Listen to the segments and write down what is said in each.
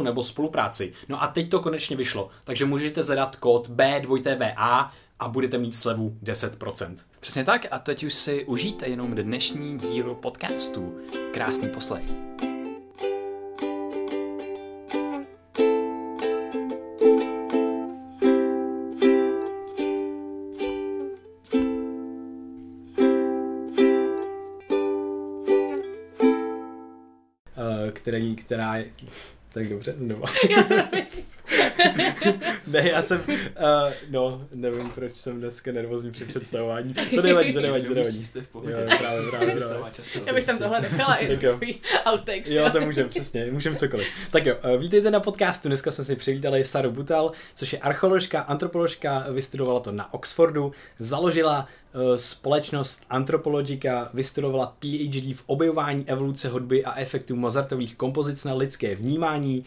nebo spolupráci. No a teď to konečně vyšlo, takže můžete zadat kód B2TVA a budete mít slevu 10%. Přesně tak a teď už si užijte jenom dnešní díl podcastu. Krásný poslech. Uh, který, která je... Tak dobře, znova. ne, já jsem, uh, no, nevím, proč jsem dneska nervózní při představování. To nevadí, to nevadí, to nevadí. Jste v pohodě. Jo, právě, právě, právě. Já bych tam tohle nechala i Tak jo. takový outtakes. Jo, to můžeme, přesně, můžeme cokoliv. Tak jo, eh, vítejte na podcastu, dneska jsme si přivítali Saru Butal, což je archeoložka, antropoložka, vystudovala to na Oxfordu, založila eh, společnost Antropologika, vystudovala PhD v objevování evoluce hudby a efektů Mozartových kompozic na lidské vnímání,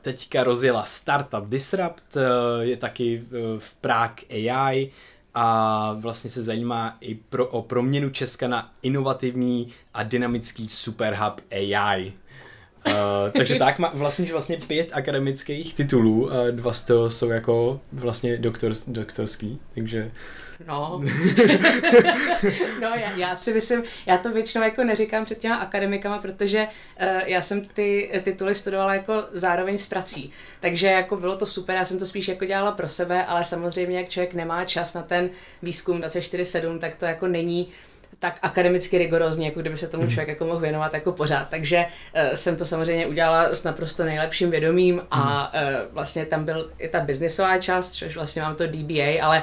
teďka rozjela startup Disrupt, uh, je taky uh, v Prague AI a vlastně se zajímá i pro, o proměnu Česka na inovativní a dynamický superhub AI. Uh, takže tak má vlastně, vlastně pět akademických titulů, uh, dva z toho jsou jako vlastně doktor, doktorský, takže No. no, já, já si myslím, já to většinou jako neříkám před těma akademikama, protože uh, já jsem ty tituly studovala jako zároveň s prací. Takže jako bylo to super, já jsem to spíš jako dělala pro sebe, ale samozřejmě, jak člověk nemá čas na ten výzkum 24-7, tak to jako není tak akademicky rigorózní, jako kdyby se tomu člověk jako mohl věnovat jako pořád. Takže uh, jsem to samozřejmě udělala s naprosto nejlepším vědomím a uh, vlastně tam byl i ta biznisová část, což vlastně mám to DBA, ale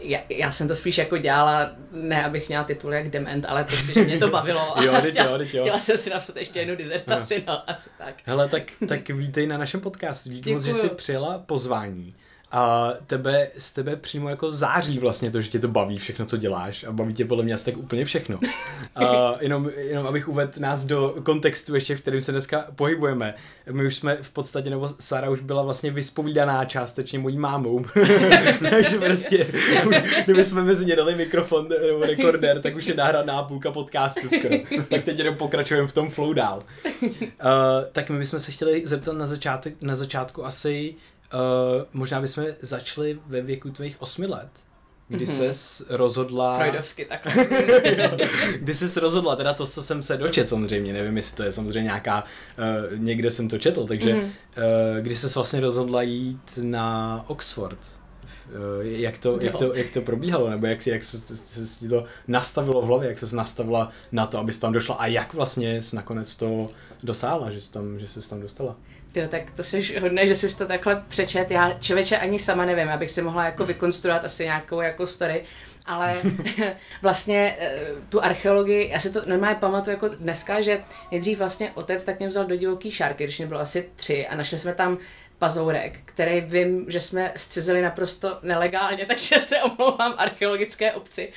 já, já jsem to spíš jako dělala, ne abych měla titul jak dement, ale prostě, že mě to bavilo. Jo, a teď chtěla, jo, teď jo. chtěla jsem si napsat ještě jednu dizertaci, no, asi tak. Hele, tak, tak vítej na našem podcastu. Díky moc, že jsi přijela pozvání. A tebe, z tebe přímo jako září vlastně to, že tě to baví všechno, co děláš a baví tě podle mě asi tak úplně všechno. A jenom, jenom abych uvedl nás do kontextu ještě, v kterém se dneska pohybujeme. My už jsme v podstatě, nebo Sara už byla vlastně vyspovídaná částečně mojí mámou. Takže prostě, kdyby jsme mezi ně dali mikrofon nebo rekordér, tak už je nahraná půlka podcastu skoro. Tak teď jenom pokračujeme v tom flow dál. Uh, tak my bychom se chtěli zeptat na, začátek, na začátku asi, uh, možná bychom začali ve věku tvých osmi let, kdy mm-hmm. ses rozhodla... Freudovsky takhle. kdy jsi rozhodla, teda to, co jsem se dočet samozřejmě, nevím, jestli to je samozřejmě nějaká, uh, někde jsem to četl, takže mm-hmm. uh, kdy jsi vlastně rozhodla jít na Oxford? Uh, jak, to, jak, to, jak to probíhalo, nebo jak, jak se, se, se ti to nastavilo v hlavě, jak se nastavila na to, abys tam došla a jak vlastně jsi nakonec to dosáhla, že jsi tam, že jsi tam dostala? Tyjo, tak to jsi hodné, že jsi to takhle přečet. Já člověče ani sama nevím, abych si mohla jako vykonstruovat asi nějakou jako story, ale vlastně eh, tu archeologii, já si to normálně pamatuju jako dneska, že nejdřív vlastně otec tak mě vzal do divoký šárky, když mě bylo asi tři a našli jsme tam pazourek, který vím, že jsme zcizili naprosto nelegálně, takže se omlouvám archeologické obci,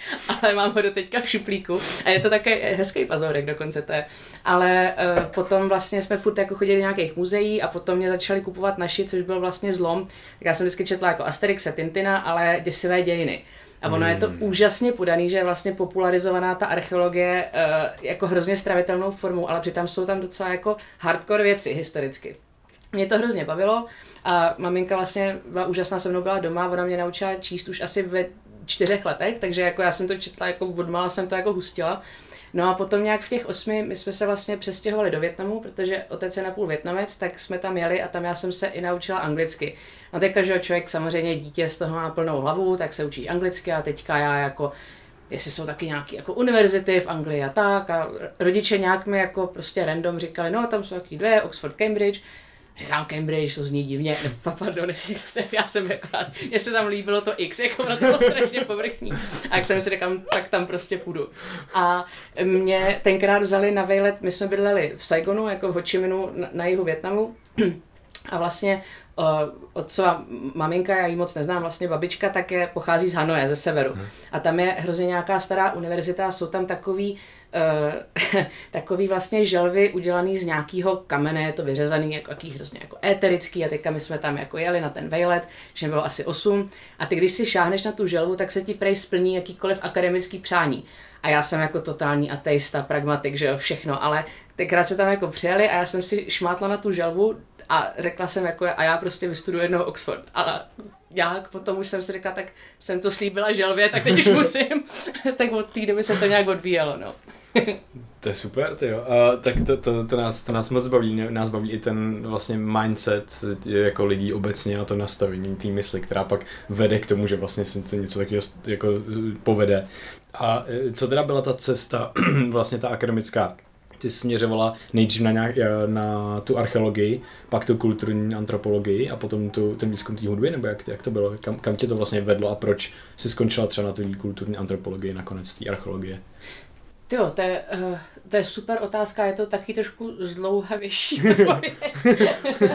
ale mám ho do teďka v šuplíku a je to takový hezký pazourek dokonce to je. Ale uh, potom vlastně jsme furt jako chodili do nějakých muzeí a potom mě začali kupovat naši, což byl vlastně zlom. Tak já jsem vždycky četla jako Asterixe, Tintina, ale děsivé dějiny. A ono je to úžasně podaný, že je vlastně popularizovaná ta archeologie uh, jako hrozně stravitelnou formou, ale přitom jsou tam docela jako hardcore věci historicky. Mě to hrozně bavilo a maminka vlastně byla úžasná, se mnou byla doma, ona mě naučila číst už asi ve čtyřech letech, takže jako já jsem to četla, jako odmala jsem to jako hustila. No a potom nějak v těch osmi, my jsme se vlastně přestěhovali do Větnamu, protože otec je napůl Větnamec, tak jsme tam jeli a tam já jsem se i naučila anglicky. No teďka, že člověk samozřejmě dítě z toho má plnou hlavu, tak se učí anglicky a teďka já jako jestli jsou taky nějaké jako univerzity v Anglii a tak a rodiče nějak mi jako prostě random říkali, no tam jsou taky dvě, Oxford, Cambridge, Říkám Cambridge, to zní divně, ne, pardon, jestli, já jsem jako, mně se tam líbilo to X, jako na to bylo strašně povrchní. A jak jsem si říkal, tak tam prostě půjdu. A mě tenkrát vzali na vejlet, my jsme bydleli v Saigonu, jako v Ho Chi Minhu na, na jihu Větnamu. A vlastně uh, otcova maminka, já ji moc neznám, vlastně babička, tak je, pochází z Hanoje, ze severu. Hmm. A tam je hrozně nějaká stará univerzita, jsou tam takový uh, takový vlastně želvy udělaný z nějakého kamene, je to vyřezaný jako jaký hrozně jako éterický a teďka my jsme tam jako jeli na ten vejlet, že bylo asi 8 a ty když si šáhneš na tu želvu, tak se ti prej splní jakýkoliv akademický přání. A já jsem jako totální ateista, pragmatik, že jo, všechno, ale tenkrát jsme tam jako přijeli a já jsem si šmátla na tu želvu a řekla jsem jako, a já prostě vystuduji jednou Oxford. A já potom už jsem si řekla, tak jsem to slíbila želvě, tak teď už musím. tak od té doby se to nějak odvíjelo, no. to je super, ty jo. A, tak to, to, to, nás, to nás moc baví, nás baví i ten vlastně mindset jako lidí obecně a to nastavení té mysli, která pak vede k tomu, že vlastně se to něco takového jako povede. A e, co teda byla ta cesta, vlastně ta akademická, ty směřovala nejdřív na, nějak, e, na tu archeologii, pak tu kulturní antropologii a potom tu, ten výzkum té hudby, nebo jak, jak to bylo, kam, kam tě to vlastně vedlo a proč jsi skončila třeba na té kulturní antropologii nakonec té archeologie? Jo, to je, uh, to je super otázka, je to taky trošku zdlouhavější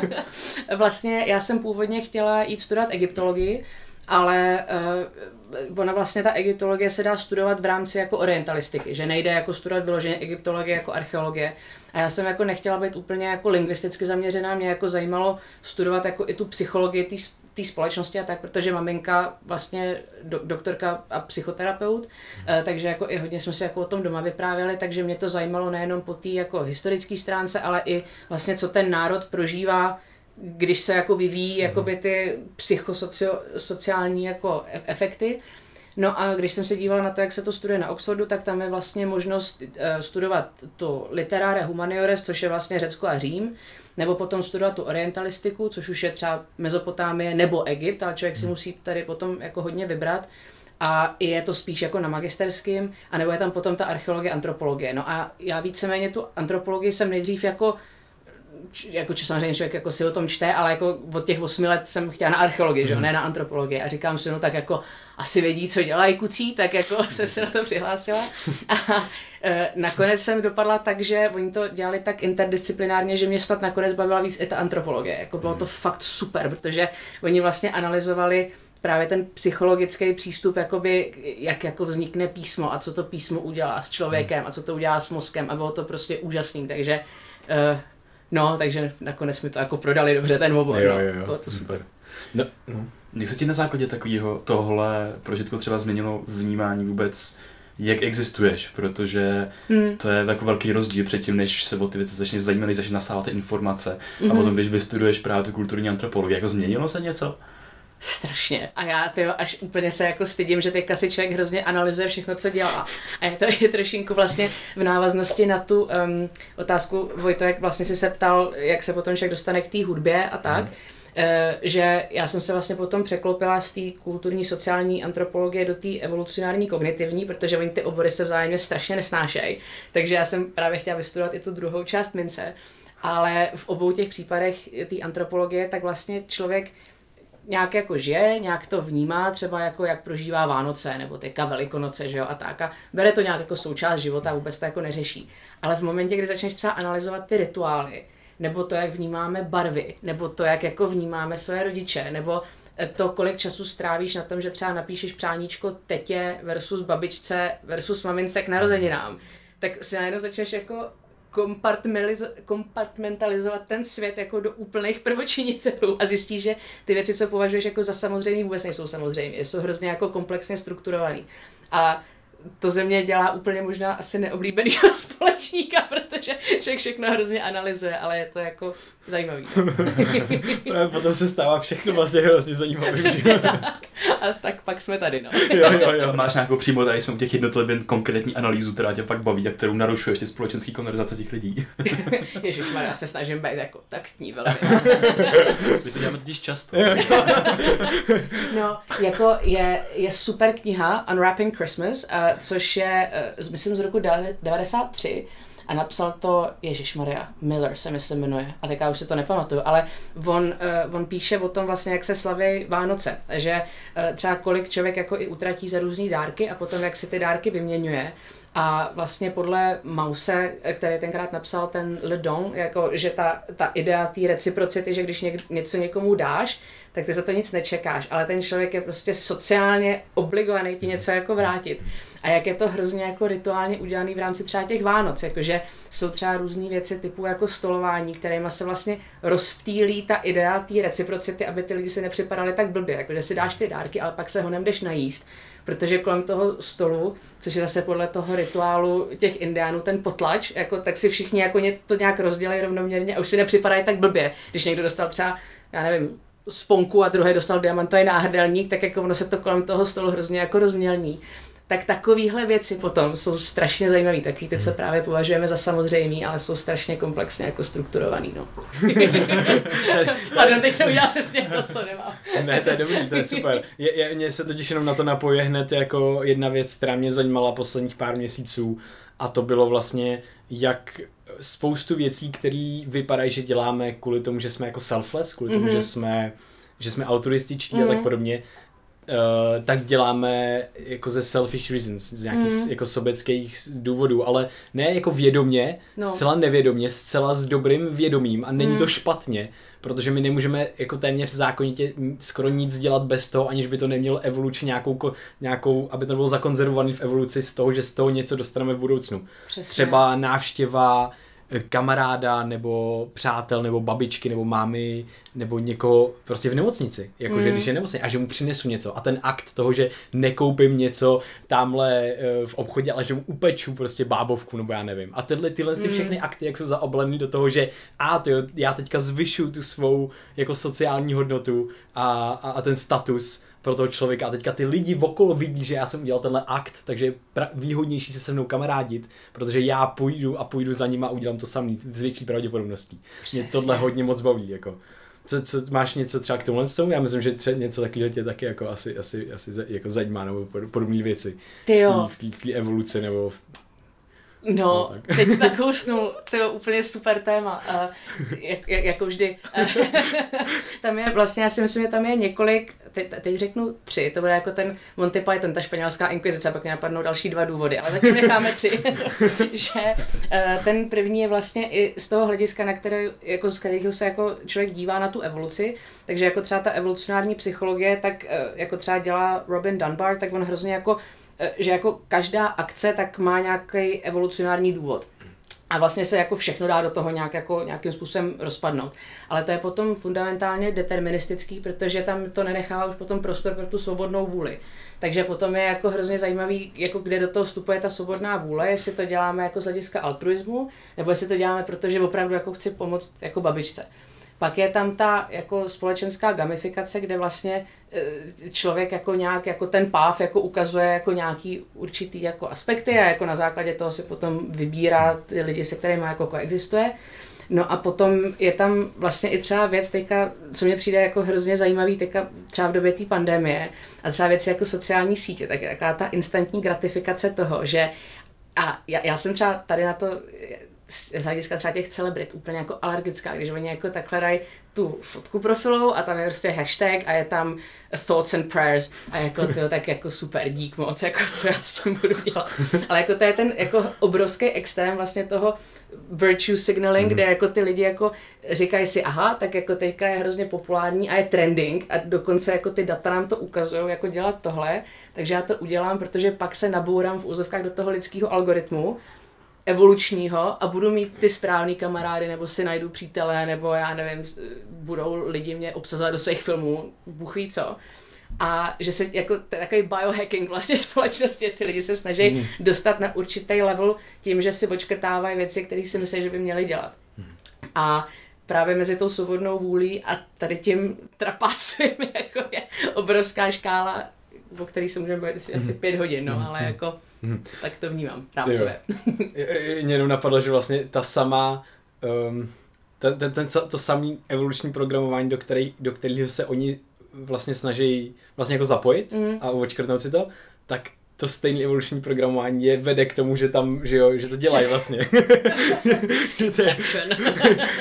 Vlastně já jsem původně chtěla jít studovat egyptologii, ale uh, ona vlastně, ta egyptologie se dá studovat v rámci jako orientalistiky, že nejde jako studovat vyloženě egyptologie jako archeologie. A já jsem jako nechtěla být úplně jako lingvisticky zaměřená, mě jako zajímalo studovat jako i tu psychologii té společnosti a tak, protože maminka vlastně do, doktorka a psychoterapeut, hmm. takže jako i hodně jsme si jako o tom doma vyprávěli, takže mě to zajímalo nejenom po té jako historické stránce, ale i vlastně co ten národ prožívá když se jako vyvíjí mhm. jakoby ty psychosociální jako e- efekty. No a když jsem se dívala na to, jak se to studuje na Oxfordu, tak tam je vlastně možnost uh, studovat to literáre humaniores, což je vlastně Řecko a Řím, nebo potom studovat tu orientalistiku, což už je třeba Mezopotámie nebo Egypt, ale člověk si mhm. musí tady potom jako hodně vybrat. A je to spíš jako na magisterském, anebo je tam potom ta archeologie, antropologie. No a já víceméně tu antropologii jsem nejdřív jako jako či samozřejmě člověk jako si o tom čte, ale jako od těch osmi let jsem chtěla na archeologii, mm. že? Mhm. ne na antropologii. A říkám si, no tak jako asi vědí, co dělají kucí, tak jako jsem se na to přihlásila. A e, nakonec jsem dopadla tak, že oni to dělali tak interdisciplinárně, že mě snad nakonec bavila víc i ta antropologie. Jako bylo to mhm. fakt super, protože oni vlastně analyzovali právě ten psychologický přístup, jakoby, jak jako vznikne písmo a co to písmo udělá s člověkem a co to udělá s mozkem a bylo to prostě úžasný, takže uh, No, takže nakonec mi to jako prodali dobře ten obor. Jo, no. jo, jo. Bylo to super. No, no. Jak se ti na základě takového tohle prožitku třeba změnilo vnímání vůbec jak existuješ, protože hmm. to je jako velký rozdíl předtím, než se o ty věci začneš zajímat, než začneš nasávat ty informace mm-hmm. a mhm. potom, když vystuduješ právě tu kulturní antropologii, jako změnilo se něco? Strašně. A já tyjo, až úplně se jako stydím, že teďka si člověk hrozně analyzuje všechno, co dělá. A je to je trošinku vlastně v návaznosti na tu um, otázku, Vojto, jak vlastně si se ptal, jak se potom člověk dostane k té hudbě a tak. Hmm. Uh, že já jsem se vlastně potom překlopila z té kulturní sociální antropologie do té evolucionární kognitivní, protože oni ty obory se vzájemně strašně nesnášejí. Takže já jsem právě chtěla vystudovat i tu druhou část mince. Ale v obou těch případech té antropologie, tak vlastně člověk nějak jako žije, nějak to vnímá, třeba jako jak prožívá Vánoce nebo teďka Velikonoce, že jo, a tak. A bere to nějak jako součást života, vůbec to jako neřeší. Ale v momentě, kdy začneš třeba analyzovat ty rituály, nebo to, jak vnímáme barvy, nebo to, jak jako vnímáme své rodiče, nebo to, kolik času strávíš na tom, že třeba napíšeš přáníčko tetě versus babičce versus mamince k narozeninám, tak si najednou začneš jako kompartmentalizovat ten svět jako do úplných prvočinitelů a zjistíš, že ty věci, co považuješ jako za samozřejmé, vůbec nejsou samozřejmé. Jsou hrozně jako komplexně strukturovaný. A to ze mě dělá úplně možná asi neoblíbenýho společníka, protože člověk všechno hrozně analyzuje, ale je to jako zajímavý. Právě potom se stává všechno vlastně hrozně zajímavé. Přesně tak. A tak pak jsme tady, no. jo, jo, jo. Máš nějakou přímo tady jsme u těch jednotlivých konkrétní analýzu, která tě fakt baví a kterou narušuješ ty společenské konverzace těch lidí. Ježiš, já se snažím být jako taktní velmi. My to děláme totiž často. no, jako je, je super kniha Unwrapping Christmas, uh, což je, uh, myslím, z roku 93 a napsal to Ježíš Maria Miller se myslím jmenuje. A teďka už si to nepamatuju, ale on, uh, on píše o tom vlastně, jak se slaví Vánoce, že uh, třeba kolik člověk jako i utratí za různé dárky a potom jak si ty dárky vyměňuje a vlastně podle Mause, který tenkrát napsal ten Le Don, jako, že ta, ta idea té reciprocity, že když něk, něco někomu dáš, tak ty za to nic nečekáš, ale ten člověk je prostě sociálně obligovaný ti něco jako vrátit. A jak je to hrozně jako rituálně udělaný v rámci třeba těch Vánoc, jakože jsou třeba různé věci typu jako stolování, kterými se vlastně rozptýlí ta idea té reciprocity, aby ty lidi si nepřipadali tak blbě, jakože si dáš ty dárky, ale pak se ho jdeš najíst protože kolem toho stolu, což je zase podle toho rituálu těch indiánů ten potlač, jako, tak si všichni jako ně, to nějak rozdělají rovnoměrně a už si nepřipadají tak blbě. Když někdo dostal třeba, já nevím, sponku a druhý dostal diamantový náhrdelník, tak jako ono se to kolem toho stolu hrozně jako rozmělní tak takovéhle věci potom jsou strašně zajímavé. Takový ty, co hmm. právě považujeme za samozřejmý, ale jsou strašně komplexně jako strukturovaný. No. Pardon, teď jsem udělal přesně to, co nemám. ne, to je dobrý, to je super. Je, je, mě se totiž jenom na to napoje hned jako jedna věc, která mě zajímala posledních pár měsíců a to bylo vlastně, jak spoustu věcí, které vypadají, že děláme kvůli tomu, že jsme jako selfless, kvůli tomu, mm-hmm. že jsme že jsme altruističní mm-hmm. a tak mhm. podobně, Uh, tak děláme jako ze selfish reasons, z nějakých mm. jako sobeckých důvodů, ale ne jako vědomě, no. zcela nevědomě, zcela s dobrým vědomím a není mm. to špatně, protože my nemůžeme jako téměř zákonitě skoro nic dělat bez toho, aniž by to nemělo evolučně nějakou, nějakou aby to bylo zakonzervované v evoluci z toho, že z toho něco dostaneme v budoucnu. Přesně. Třeba návštěva kamaráda, nebo přátel, nebo babičky, nebo mámy, nebo někoho prostě v nemocnici. Jakože mm. když je nemocný a že mu přinesu něco. A ten akt toho, že nekoupím něco tamhle eh, v obchodě, ale že mu upeču prostě bábovku, nebo já nevím. A tyhle, tyhle mm. všechny akty, jak jsou zaoblený do toho, že a to já teďka zvyšuju tu svou jako sociální hodnotu a, a, a ten status pro toho člověka. A teďka ty lidi okolo vidí, že já jsem udělal tenhle akt, takže je pra- výhodnější se se mnou kamarádit, protože já půjdu a půjdu za nima a udělám to samý s větší pravděpodobností. Přesně. Mě tohle hodně moc baví. Jako. Co, co, máš něco třeba k tomuhle tomu? Já myslím, že tře- něco takového tě taky jako asi, asi, asi jako zajímá, nebo podobné věci. Ty jo. V té evoluci, nebo v, No, no tak. teď jsi nakousnul, to je úplně super téma, uh, jak, jak, jako vždy. tam je vlastně, já si myslím, že tam je několik, teď, teď řeknu tři, to bude jako ten Monty Python, ta španělská inkvizice, pak mě napadnou další dva důvody, ale zatím necháme tři. že uh, ten první je vlastně i z toho hlediska, na které, jako z kterého se jako člověk dívá na tu evoluci, takže jako třeba ta evolucionární psychologie, tak uh, jako třeba dělá Robin Dunbar, tak on hrozně jako že jako každá akce tak má nějaký evolucionární důvod. A vlastně se jako všechno dá do toho nějak jako, nějakým způsobem rozpadnout. Ale to je potom fundamentálně deterministický, protože tam to nenechává už potom prostor pro tu svobodnou vůli. Takže potom je jako hrozně zajímavý, jako kde do toho vstupuje ta svobodná vůle, jestli to děláme jako z hlediska altruismu, nebo jestli to děláme, protože opravdu jako chci pomoct jako babičce. Pak je tam ta jako společenská gamifikace, kde vlastně e, člověk jako nějak, jako ten páv jako ukazuje jako nějaký určitý jako aspekty a jako na základě toho si potom vybírá ty lidi, se kterými jako koexistuje. No a potom je tam vlastně i třeba věc teďka, co mě přijde jako hrozně zajímavý teďka třeba v době té pandemie a třeba věci jako sociální sítě, tak je taková ta instantní gratifikace toho, že a já, já jsem třeba tady na to z hlediska třeba těch celebrit úplně jako alergická, když oni jako takhle dají tu fotku profilovou a tam je prostě hashtag a je tam thoughts and prayers a jako to tak jako super, dík moc, jako co já s tím budu dělat. Ale jako to je ten jako obrovský extrém vlastně toho virtue signaling, mm-hmm. kde jako ty lidi jako říkají si, aha, tak jako teďka je hrozně populární a je trending a dokonce jako ty data nám to ukazují, jako dělat tohle, takže já to udělám, protože pak se nabourám v úzovkách do toho lidského algoritmu evolučního a budu mít ty správný kamarády, nebo si najdu přítele, nebo já nevím, budou lidi mě obsazovat do svých filmů, bůh ví co. A že se jako takový biohacking vlastně společnosti, ty lidi se snaží mm. dostat na určitý level tím, že si očkrtávají věci, které si myslí, že by měli dělat. Mm. A právě mezi tou svobodnou vůlí a tady tím trapáctvím jako je obrovská škála, o který se můžeme bavit asi pět hodin, no, ale jako tak to vnímám rámcově. Mě jenom napadlo, že vlastně ta sama um, ten, ten, ten, to samý evoluční programování, do, který, do kterého se oni vlastně snaží vlastně jako zapojit mm. a očkrtnout si to, tak to stejné evoluční programování je vede k tomu, že tam, že jo, že to dělají vlastně. že, to je,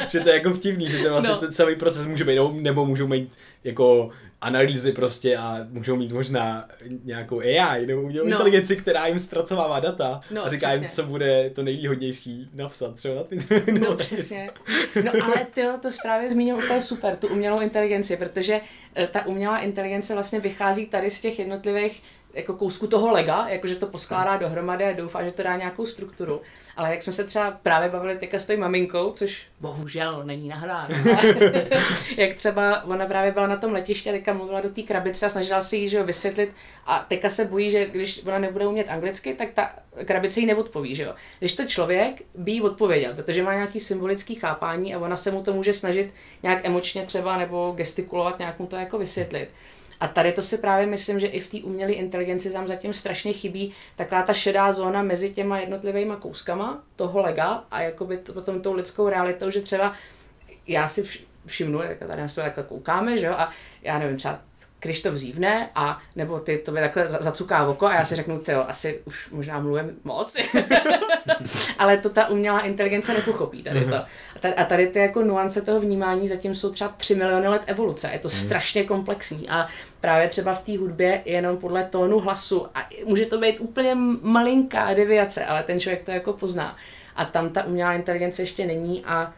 že to je jako vtipný, že to vlastně no. ten celý proces může být, nebo můžou mít jako analýzy prostě a můžou mít možná nějakou AI nebo umělou no. inteligenci, která jim zpracovává data no, a říká přesně. jim, co bude to nejvýhodnější napsat třeba na Twitteru. No, no přesně. No ale ty to právě zmínil úplně super, tu umělou inteligenci, protože eh, ta umělá inteligence vlastně vychází tady z těch jednotlivých jako kousku toho lega, jakože to poskládá dohromady a doufá, že to dá nějakou strukturu. Ale jak jsme se třeba právě bavili teďka s tou maminkou, což bohužel není nahráno, jak třeba ona právě byla na tom letišti a teďka mluvila do té krabice a snažila si jí že vysvětlit a teďka se bojí, že když ona nebude umět anglicky, tak ta krabice jí neodpoví, že jo. Když to člověk by jí odpověděl, protože má nějaký symbolický chápání a ona se mu to může snažit nějak emočně třeba nebo gestikulovat, nějak mu to jako vysvětlit. A tady to si právě myslím, že i v té umělé inteligenci tam zatím strašně chybí taková ta šedá zóna mezi těma jednotlivými kouskama toho lega a jakoby to, potom tou lidskou realitou, že třeba já si všimnu, tak tady na sebe takhle koukáme, že jo, a já nevím, třeba když to vzívne a nebo ty to by takhle zacuká oko a já si řeknu, jo, asi už možná mluvím moc, ale to ta umělá inteligence nepochopí tady to. A tady ty jako nuance toho vnímání zatím jsou třeba 3 miliony let evoluce, je to hmm. strašně komplexní a právě třeba v té hudbě jenom podle tónu hlasu a může to být úplně malinká deviace, ale ten člověk to jako pozná. A tam ta umělá inteligence ještě není a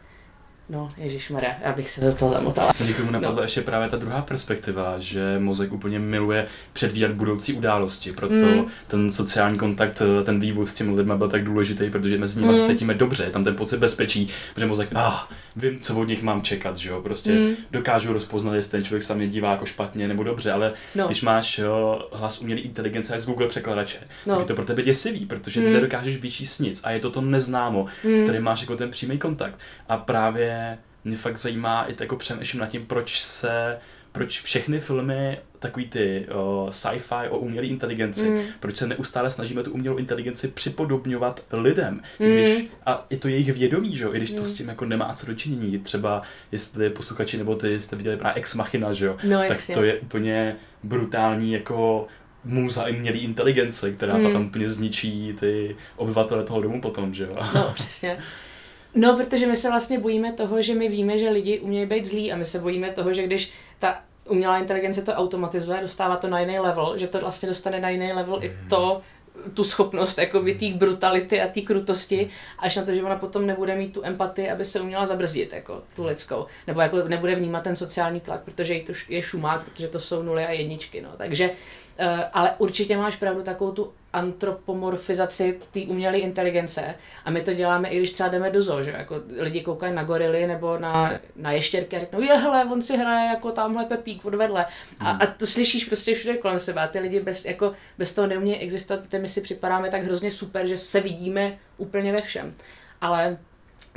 No, ježišmarja, já bych se do toho zamotala. Mně k tomu napadla no. ještě právě ta druhá perspektiva, že mozek úplně miluje předvídat budoucí události, proto mm. ten sociální kontakt, ten vývoj s těmi lidmi byl tak důležitý, protože mezi nimi mm. se cítíme dobře, tam ten pocit bezpečí, protože mozek, ah, vím, co od nich mám čekat, že jo, prostě mm. dokážu rozpoznat, jestli ten člověk se mě dívá jako špatně nebo dobře, ale no. když máš jo, hlas umělý inteligence z Google překladače, no. tak je to pro tebe děsivý, protože mm. nedokážeš vyčíst nic a je to to neznámo, mm. s kterým máš jako ten přímý kontakt. A právě mě fakt zajímá, i jako přemýšlím nad tím, proč se proč všechny filmy, takový ty uh, sci-fi o umělé inteligenci, mm. proč se neustále snažíme tu umělou inteligenci připodobňovat lidem, mm. když, a je to jejich vědomí, že jo, i když mm. to s tím jako nemá co dočinění, třeba jestli posluchači nebo ty jste viděli právě Ex Machina, že jo, no, tak to je úplně brutální jako muza umělé inteligence, která mm. potom úplně zničí ty obyvatele toho domu potom, že jo. No, přesně. No, protože my se vlastně bojíme toho, že my víme, že lidi umějí být zlí a my se bojíme toho, že když ta umělá inteligence to automatizuje, dostává to na jiný level, že to vlastně dostane na jiný level mm. i to, tu schopnost jako té brutality a té krutosti, až na to, že ona potom nebude mít tu empatii, aby se uměla zabrzdit, jako tu lidskou. Nebo jako nebude vnímat ten sociální tlak, protože jí to je šumák, protože to jsou nuly a jedničky. No. Takže Eh, ale určitě máš pravdu takovou tu antropomorfizaci té umělé inteligence a my to děláme i když třeba jdeme do zoo, že jako lidi koukají na gorily nebo na, na ještěrky a řeknou, je hele, on si hraje jako tamhle Pepík odvedle a, hmm. a to slyšíš prostě všude kolem sebe a ty lidi bez, jako, bez toho neumějí existovat, protože my si připadáme tak hrozně super, že se vidíme úplně ve všem. Ale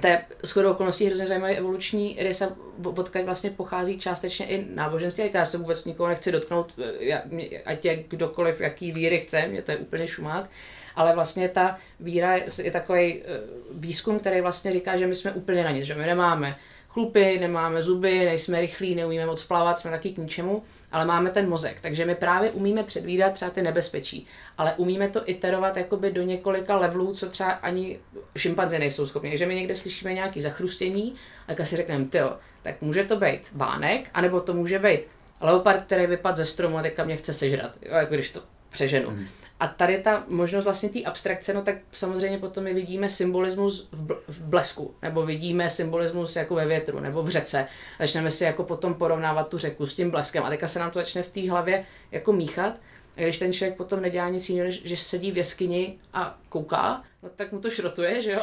to je shodou okolností hrozně zajímavý evoluční rys a odkud vlastně pochází částečně i náboženství. Já se vůbec nikoho nechci dotknout, eh, ať je kdokoliv, jaký víry chce, mě to je úplně šumák. Ale vlastně ta víra je, je takový eh, výzkum, který vlastně říká, že my jsme úplně na nic, že my nemáme chlupy, nemáme zuby, nejsme rychlí, neumíme moc plavat, jsme taky k ničemu ale máme ten mozek, takže my právě umíme předvídat třeba ty nebezpečí, ale umíme to iterovat jakoby do několika levelů, co třeba ani šimpanzi nejsou schopni. Takže my někde slyšíme nějaký zachrustění, a si řekneme, jo, tak může to být bánek, anebo to může být leopard, který vypadl ze stromu a teďka mě chce sežrat, jo, jako když to přeženu. Mm. A tady ta možnost vlastně té abstrakce, no tak samozřejmě potom my vidíme symbolismus v, bl- v blesku, nebo vidíme symbolismus jako ve větru, nebo v řece. Začneme si jako potom porovnávat tu řeku s tím bleskem a teďka se nám to začne v té hlavě jako míchat. A když ten člověk potom nedělá nic jiného, že sedí v jeskyni a kouká, no tak mu to šrotuje, že jo?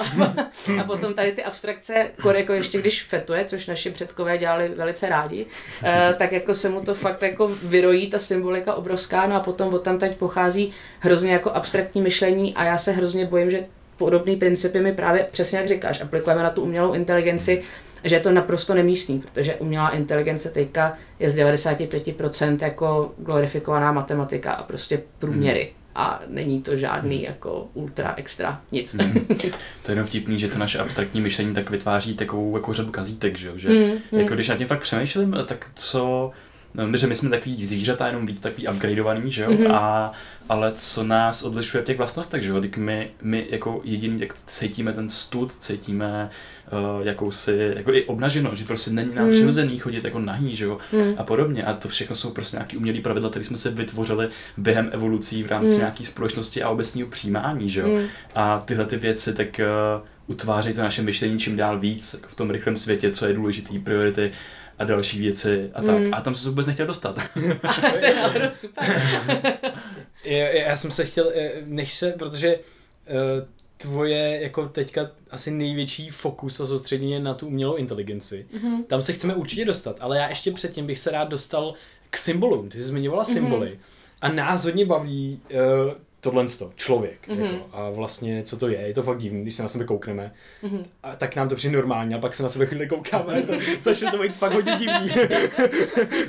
A potom tady ty abstrakce, jako ještě když fetuje, což naši předkové dělali velice rádi, eh, tak jako se mu to fakt jako vyrojí, ta symbolika obrovská, no a potom od tam teď pochází hrozně jako abstraktní myšlení a já se hrozně bojím, že podobné principy my právě přesně jak říkáš, aplikujeme na tu umělou inteligenci, že je to naprosto nemístný, protože umělá inteligence teďka je z 95% jako glorifikovaná matematika a prostě průměry. Hmm a není to žádný jako ultra extra nic. Mm. to je jenom vtipný, že to naše abstraktní myšlení tak vytváří takovou jako řadu kazítek, že, že mm, jako když na tím fakt přemýšlím, tak co, no, že my jsme takový zvířata, jenom víc takový upgradeovaný, že jo, mm-hmm. a, ale co nás odlišuje v těch vlastnostech, že jo, my, my jako jediný, jak cítíme ten stud, cítíme uh, jakousi, jako i obnaženo, že prostě není nám mm. přirozený chodit jako nahý, že jo, mm. a podobně. A to všechno jsou prostě nějaký umělý pravidla, které jsme se vytvořili během evolucí v rámci mm. nějaké společnosti a obecného přijímání, že jo. Mm. A tyhle ty věci tak uh, utvářejí to naše myšlení čím dál víc jako v tom rychlém světě, co je důležité, priority a další věci a tak. Mm. A tam se vůbec nechtěl dostat. a to je super. já, já jsem se chtěl, eh, nech se, protože uh, tvoje jako teďka asi největší fokus a soustředění na tu umělou inteligenci. Mm-hmm. Tam se chceme určitě dostat, ale já ještě předtím bych se rád dostal k symbolům. Ty jsi zmiňovala mm-hmm. symboly. A nás hodně baví uh, tohle člověk. Mm-hmm. Jako, a vlastně, co to je? Je to fakt divný, když se na sebe koukneme. Mm-hmm. A tak nám to přijde normálně, a pak se na sebe chvíli koukáme. To, začne to být fakt hodně divný.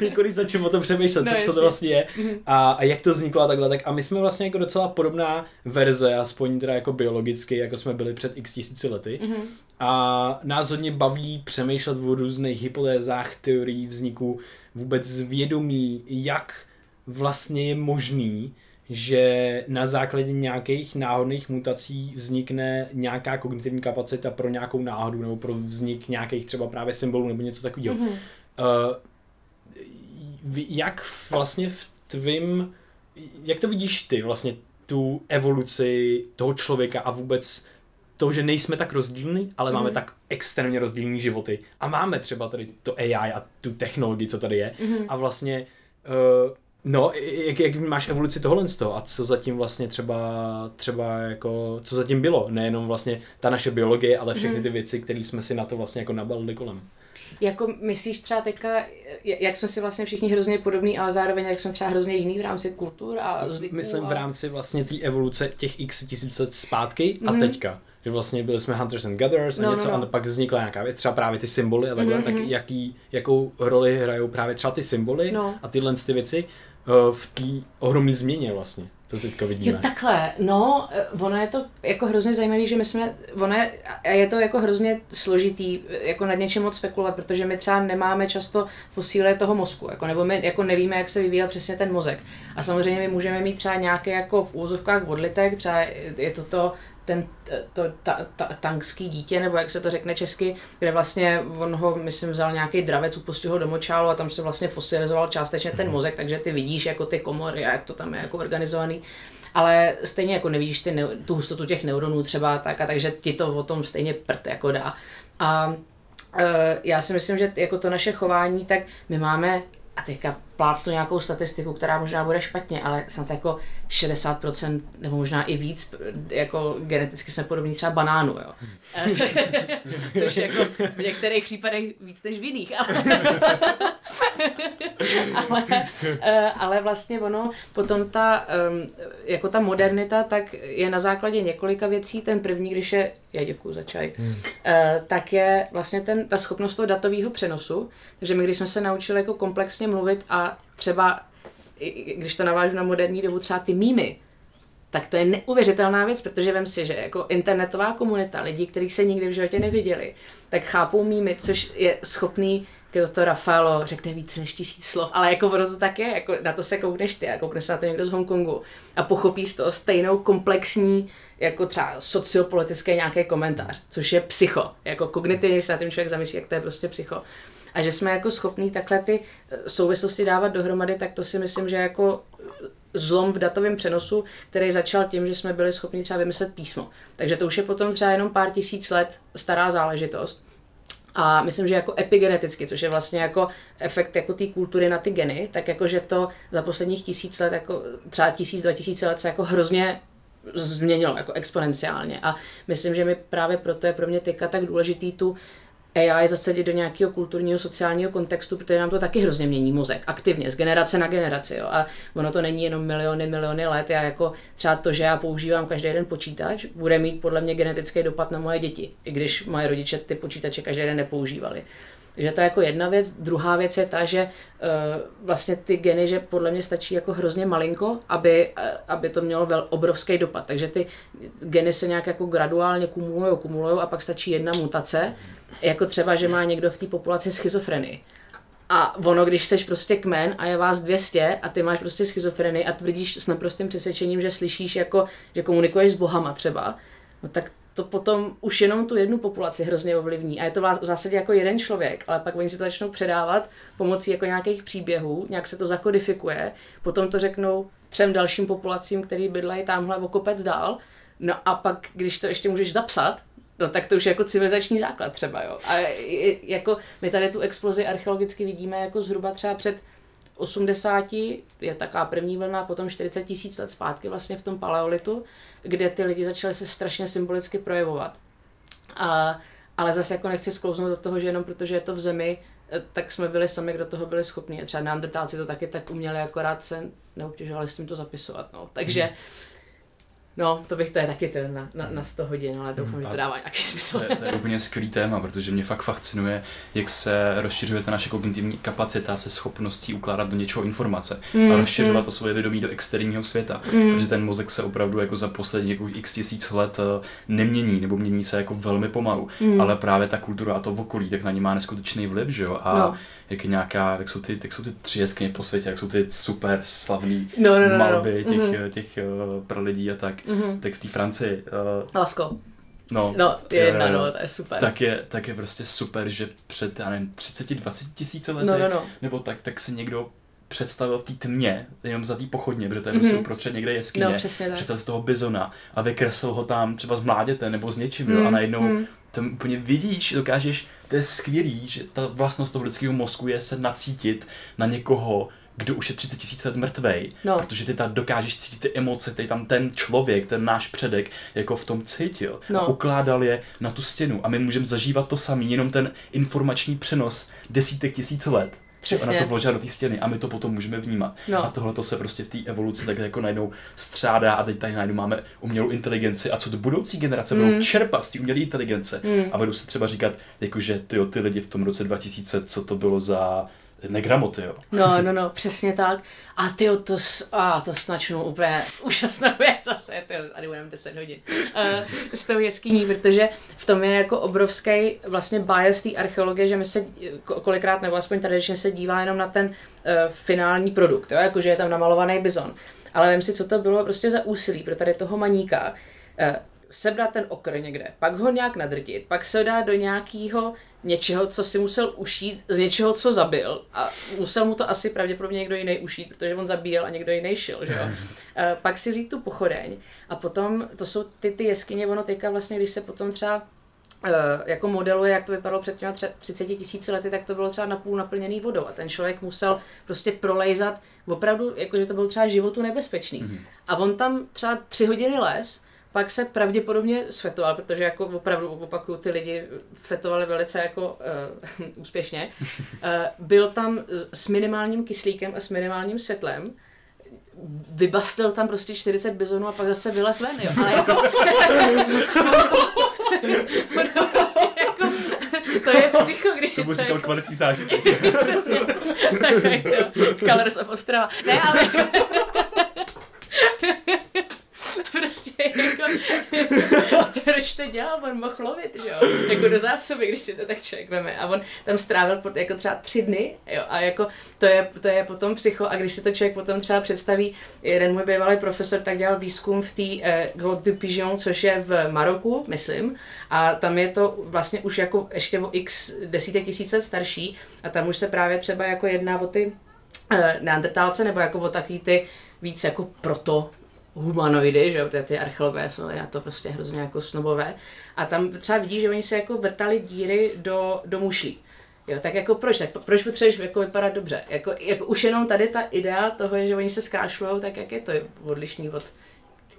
jako když začnu o tom přemýšlet, no, co, co to vlastně je. Mm-hmm. A, a, jak to vzniklo a takhle. Tak a my jsme vlastně jako docela podobná verze, aspoň teda jako biologicky, jako jsme byli před x tisíci lety. Mm-hmm. A nás hodně baví přemýšlet o různých hypotézách, teorií vzniku, vůbec vědomí, jak vlastně je možný, že na základě nějakých náhodných mutací vznikne nějaká kognitivní kapacita pro nějakou náhodu nebo pro vznik nějakých třeba právě symbolů nebo něco takového. Mm-hmm. Uh, jak vlastně v tvým, jak to vidíš ty vlastně tu evoluci toho člověka a vůbec to, že nejsme tak rozdílní, ale mm-hmm. máme mhm. tak extrémně rozdílné životy a máme třeba tady to AI a tu technologii, co tady je mm-hmm. a vlastně uh, No, jak, jak máš evoluci tohle z toho a co zatím vlastně třeba, třeba jako, co zatím bylo, nejenom vlastně ta naše biologie, ale všechny mhm. ty věci, které jsme si na to vlastně jako nabalili kolem. Jako myslíš třeba teďka, jak jsme si vlastně všichni hrozně podobní, ale zároveň jak jsme třeba hrozně jiný v rámci kultur a zvyků Myslím a... v rámci vlastně té evoluce těch x tisíc let zpátky mm-hmm. a mhm. teďka. Že vlastně byli jsme Hunters and Gatherers a no, něco no, no. a pak vznikla nějaká věc, třeba právě ty symboly a takhle, mm-hmm. tak mhm. jaký, jakou roli hrajou právě třeba ty symboly no. a tyhle ty věci v té ohromné změně vlastně. To teďka vidíme. Jo, takhle, no, eh, ono je to jako hrozně zajímavé, že my jsme, ono je, je to jako hrozně složitý, eh, jako nad něčím moc spekulovat, protože my třeba nemáme často fosílie toho mozku, jako, nebo my jako nevíme, jak se vyvíjel přesně ten mozek. A samozřejmě my můžeme mít třeba nějaké jako v úzovkách odlitek, třeba je to to ten to, ta, ta, tankský dítě, nebo jak se to řekne česky, kde vlastně on ho, myslím, vzal nějaký dravec, upustil ho do močálu a tam se vlastně fosilizoval částečně ten mhm. mozek, takže ty vidíš jako ty komory a jak to tam je jako organizovaný. Ale stejně jako nevidíš ty, tu hustotu těch neuronů třeba tak a takže ti to o tom stejně prd jako dá. A e, já si myslím, že jako to naše chování, tak my máme a teďka plácnu nějakou statistiku, která možná bude špatně, ale snad jako 60% nebo možná i víc, jako geneticky jsme podobní třeba banánu, jo. Což jako v některých případech víc než v jiných, ale, ale, eh, ale vlastně ono, potom ta, jako ta modernita, tak je na základě několika věcí. Ten první, když je, já děkuji za čaj, hmm. Eh, tak je vlastně ten, ta schopnost toho datového přenosu. Takže my, když jsme se naučili jako komplexně mluvit a třeba, když to navážu na moderní dobu, třeba ty mýmy, tak to je neuvěřitelná věc, protože vem si, že jako internetová komunita, lidi, kteří se nikdy v životě neviděli, tak chápou mýmy, což je schopný jako to Rafaelo řekne víc než tisíc slov, ale jako ono to tak je, jako na to se koukneš ty a koukne se na to někdo z Hongkongu a pochopí z toho stejnou komplexní, jako třeba sociopolitický nějaký komentář, což je psycho, jako kognitivně, když se na tím člověk zamyslí, jak to je prostě psycho a že jsme jako schopní takhle ty eh, souvislosti dávat dohromady, tak to si myslím, že jako eh, zlom v datovém přenosu, který začal tím, že jsme byli schopni třeba vymyslet písmo. Takže to už je potom třeba jenom pár tisíc let stará záležitost. A myslím, že jako epigeneticky, což je vlastně jako efekt jako té kultury na ty geny, tak jako že to za posledních tisíc let, jako třeba tisíc, dva tisíce let se jako hrozně změnilo jako exponenciálně. A myslím, že mi právě proto je pro mě teďka tak důležitý tu AI zasadit do nějakého kulturního, sociálního kontextu, protože nám to taky hrozně mění mozek, aktivně, z generace na generaci. Jo. A ono to není jenom miliony, miliony let. Já jako třeba to, že já používám každý den počítač, bude mít podle mě genetický dopad na moje děti, i když moje rodiče ty počítače každý den nepoužívali. Takže to je jako jedna věc. Druhá věc je ta, že uh, vlastně ty geny, že podle mě stačí jako hrozně malinko, aby, uh, aby to mělo vel, obrovský dopad. Takže ty geny se nějak jako graduálně kumulují, kumulují a pak stačí jedna mutace, jako třeba, že má někdo v té populaci schizofrenii. A ono, když seš prostě kmen a je vás 200 a ty máš prostě schizofrenii a tvrdíš s naprostým přesvědčením, že slyšíš jako, že komunikuješ s bohama třeba, no tak to potom už jenom tu jednu populaci hrozně ovlivní. A je to v zásadě jako jeden člověk, ale pak oni si to začnou předávat pomocí jako nějakých příběhů, nějak se to zakodifikuje, potom to řeknou třem dalším populacím, který bydlejí tamhle o kopec dál, no a pak, když to ještě můžeš zapsat, No tak to už je jako civilizační základ třeba, jo. A jako my tady tu explozi archeologicky vidíme jako zhruba třeba před 80 je taková první vlna, potom 40 tisíc let zpátky vlastně v tom paleolitu, kde ty lidi začaly se strašně symbolicky projevovat. A, ale zase jako nechci sklouznout do toho, že jenom protože je to v zemi, eh, tak jsme byli sami, kdo toho byli schopni. Třeba neandertálci to taky tak uměli, akorát se neobtěžovali s tím to zapisovat. No. Takže mm. No, to bych, to je taky ten na, na, na 100 hodin, ale doufám, mm, že to dává nějaký smysl. To je, to je úplně skvělý téma, protože mě fakt fascinuje, jak se rozšiřuje ta naše kognitivní kapacita se schopností ukládat do něčeho informace mm, a rozšiřovat mm. to svoje vědomí do externího světa, mm. protože ten mozek se opravdu jako za poslední jako x tisíc let eh, nemění, nebo mění se jako velmi pomalu, mm. ale právě ta kultura a to okolí, tak na ní má neskutečný vliv, že jo? A no jak je nějaká, jak jsou ty, jak jsou ty tři jeskyně po světě, jak jsou ty super slavný no, no, no, malby no. těch, mm-hmm. těch uh, pralidí a tak, mm-hmm. tak v té Francii. Uh, Lasko. No, no, je jedna, no, to je super. Tak je, tak je prostě super, že před, já nevím, 30-20 tisíce lety, no, no, no. nebo tak, tak si někdo představil v té tmě, jenom za té pochodně, protože to je mm-hmm. prostě uprostřed někde jeskyně, no, přesně představil z toho bizona a vykreslil ho tam třeba z mláděte nebo s něčím, mm, jo, a najednou mm. Tam úplně vidíš, dokážeš to je skvělý, že ta vlastnost toho lidského mozku je se nacítit na někoho, kdo už je 30 tisíc let mrtvej, no. protože ty tam dokážeš cítit ty emoce, ty tam ten člověk, ten náš předek, jako v tom cítil no. a ukládal je na tu stěnu a my můžeme zažívat to samý, jenom ten informační přenos desítek tisíc let. Přesně. Ona to vložila do té stěny a my to potom můžeme vnímat. No. A tohle to se prostě v té evoluci tak jako najednou střádá a teď tady najednou máme umělou inteligenci a co do budoucí generace mm. budou čerpat z té umělé inteligence mm. a budou se třeba říkat, jakože ty, ty lidi v tom roce 2000, co to bylo za negramoty, jo. No, no, no, přesně tak. A ty to, a to snačnu úplně úžasnou věc zase, ty tady budeme 10 hodin, uh, s tou jeskyní, protože v tom je jako obrovský vlastně bias té archeologie, že my se kolikrát, nebo aspoň tradičně se dívá jenom na ten uh, finální produkt, jo, jakože je tam namalovaný bizon. Ale vím si, co to bylo prostě za úsilí pro tady toho maníka. Uh, sebrat ten okr někde, pak ho nějak nadrtit, pak se dá do nějakého něčeho, co si musel ušít, z něčeho, co zabil a musel mu to asi pravděpodobně někdo jiný ušít, protože on zabíjel a někdo jiný šil, že jo. Eh, pak si vzít tu pochodeň a potom, to jsou ty, ty jeskyně, ono teďka vlastně, když se potom třeba uh, jako modeluje, jak to vypadalo před těmi 30 tisíci lety, tak to bylo třeba napůl naplněný vodou a ten člověk musel prostě prolejzat opravdu, jakože to bylo třeba životu nebezpečný. Mm-hmm. A on tam třeba tři hodiny les pak se pravděpodobně svetoval, protože jako opravdu opakuju, ty lidi fetovali velice jako uh, úspěšně. Uh, byl tam s minimálním kyslíkem a s minimálním světlem, vybastil tam prostě 40 bizonů a pak zase vylez ven, jo. Ale jako... prostě jako, to je psycho, když to si to... jako... kvalitní zážitek. Colors of Ostrava. Ne, ale... prostě jako, proč to dělal, on mohl lovit, že jo, jako do zásoby, když si to tak člověk veme. A on tam strávil jako třeba tři dny, jo, a jako to je, to je potom psycho. A když si to člověk potom třeba představí, jeden můj bývalý profesor tak dělal výzkum v té uh, Grotte du Pigeon, což je v Maroku, myslím, a tam je to vlastně už jako ještě o x desítek tisíc let starší. A tam už se právě třeba jako jedná o ty neandertálce nebo jako o takový ty víc jako proto humanoidy, že jo, ty, ty archeologové jsou na to prostě hrozně jako snobové. A tam třeba vidíš, že oni se jako vrtali díry do, do mušlí. Jo, tak jako proč? Tak proč potřebuješ jako vypadat dobře? Jako, jako už jenom tady ta idea toho, že oni se zkrášlují, tak jak je to odlišný od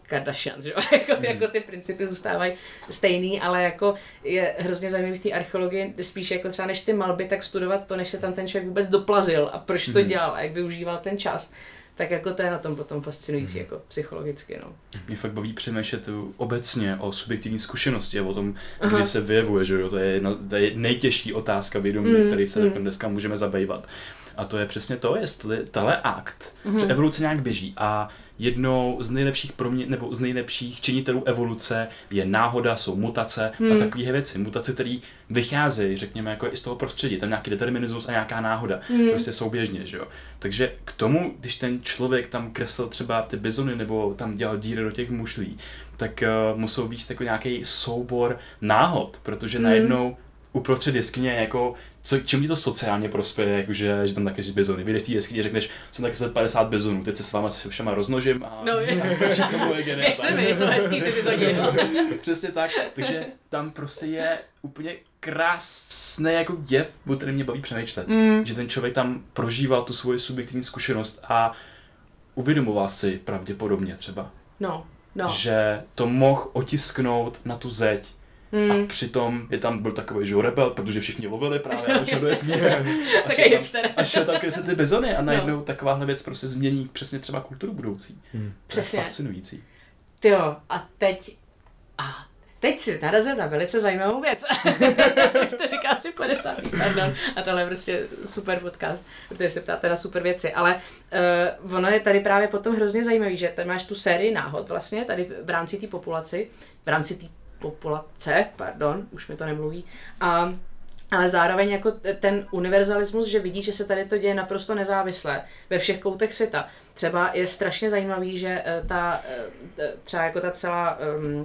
Kardashian, že jo? jako, mm. jako ty principy zůstávají stejný, ale jako je hrozně zajímavý v té archeologii, spíš jako třeba než ty malby, tak studovat to, než se tam ten člověk vůbec doplazil a proč to mm. dělal a jak využíval ten čas tak jako to je na tom potom fascinující, mm. jako psychologicky, no. Mě fakt baví přemýšlet obecně o subjektivní zkušenosti a o tom, Aha. kdy se vyjevuje, že jo, to je, jedna, to je nejtěžší otázka vědomí, mm. který se mm. dneska můžeme zabývat. A to je přesně to, jestli tahle akt, mm. že evoluce nějak běží a jednou z nejlepších promě, nebo z nejlepších činitelů evoluce je náhoda, jsou mutace hmm. a takové věci. Mutace, které vycházejí, řekněme, jako i z toho prostředí. Tam nějaký determinismus a nějaká náhoda. Hmm. Prostě souběžně, že jo. Takže k tomu, když ten člověk tam kreslil třeba ty bizony nebo tam dělal díry do těch mušlí, tak uh, musel víc jako nějaký soubor náhod, protože hmm. najednou uprostřed jeskyně jako co, čemu ti to sociálně prospěje, jakože, že tam taky jsi bizony. Vyjdeš té jeskyně, řekneš, jsem taky 50 bizonů, teď se s váma se všema roznožím a, no, stačí tomu Běžte mi, jsou hezký ty bizony. No. Přesně tak, takže tam prostě je úplně krásný jako děv, o kterém mě baví přemýšlet. Mm. Že ten člověk tam prožíval tu svoji subjektivní zkušenost a uvědomoval si pravděpodobně třeba. No, no. Že to mohl otisknout na tu zeď Hmm. A přitom je tam byl takový že rebel, protože všichni lovili právě a učil do jeskyně. A šel tam, a šel tam kreslit ty bezony a najednou no. takováhle věc prostě změní přesně třeba kulturu budoucí. Hmm. Přesně. To je fascinující. Ty jo, a teď, a teď si narazil na velice zajímavou věc. to říká asi 50. pardon. A tohle je prostě super podcast, protože se ptáte na super věci. Ale uh, ono je tady právě potom hrozně zajímavý, že tady máš tu sérii náhod vlastně, tady v rámci té populaci, v rámci té populace, pardon, už mi to nemluví, a ale zároveň jako ten univerzalismus, že vidí, že se tady to děje naprosto nezávisle ve všech koutech světa. Třeba je strašně zajímavý, že eh, ta, eh, třeba jako ta celá um,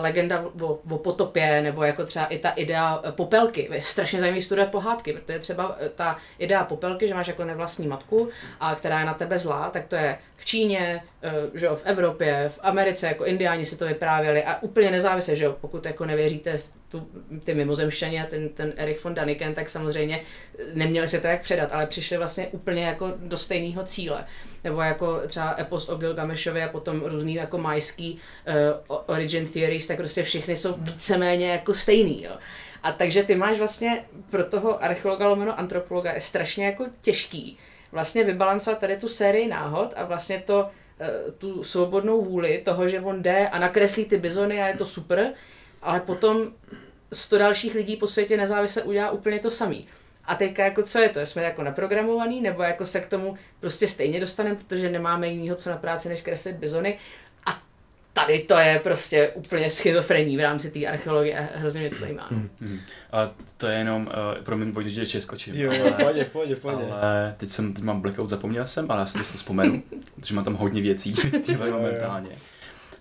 legenda o, o potopě, nebo jako třeba i ta idea popelky. Je strašně zajímavý studovat pohádky, protože třeba ta idea popelky, že máš jako nevlastní matku, a která je na tebe zlá, tak to je v Číně, eh, že jo, v Evropě, v Americe, jako indiáni si to vyprávěli a úplně nezávisle, že jo, pokud jako nevěříte v tu, ty mimozemšťani a ten, ten Erich von Daniken, tak samozřejmě neměli se to jak předat, ale přišli vlastně úplně jako do stejného cíle. Nebo jako třeba epos o Gilgameshovi a potom různý jako majský uh, origin theories, tak prostě všechny jsou víceméně jako stejný, jo. A takže ty máš vlastně pro toho archeologa lomeno antropologa je strašně jako těžký vlastně vybalancovat tady tu sérii náhod a vlastně to, eh, tu svobodnou vůli toho, že on jde a nakreslí ty bizony a je to super, ale potom sto dalších lidí po světě nezávisle udělá úplně to samý. A teďka jako co je to? Jsme jako naprogramovaný, nebo jako se k tomu prostě stejně dostaneme, protože nemáme jiného co na práci, než kreslit bizony tady to je prostě úplně schizofrení v rámci té archeologie a hrozně mě to zajímá. Mm. Mm. A to je jenom, uh, promiň, pojď, že ještě skočím. Jo, ale, pojď, pojď, pojď. Ale teď jsem, teď mám blackout, zapomněl jsem, ale já si to vzpomenu, protože mám tam hodně věcí momentálně.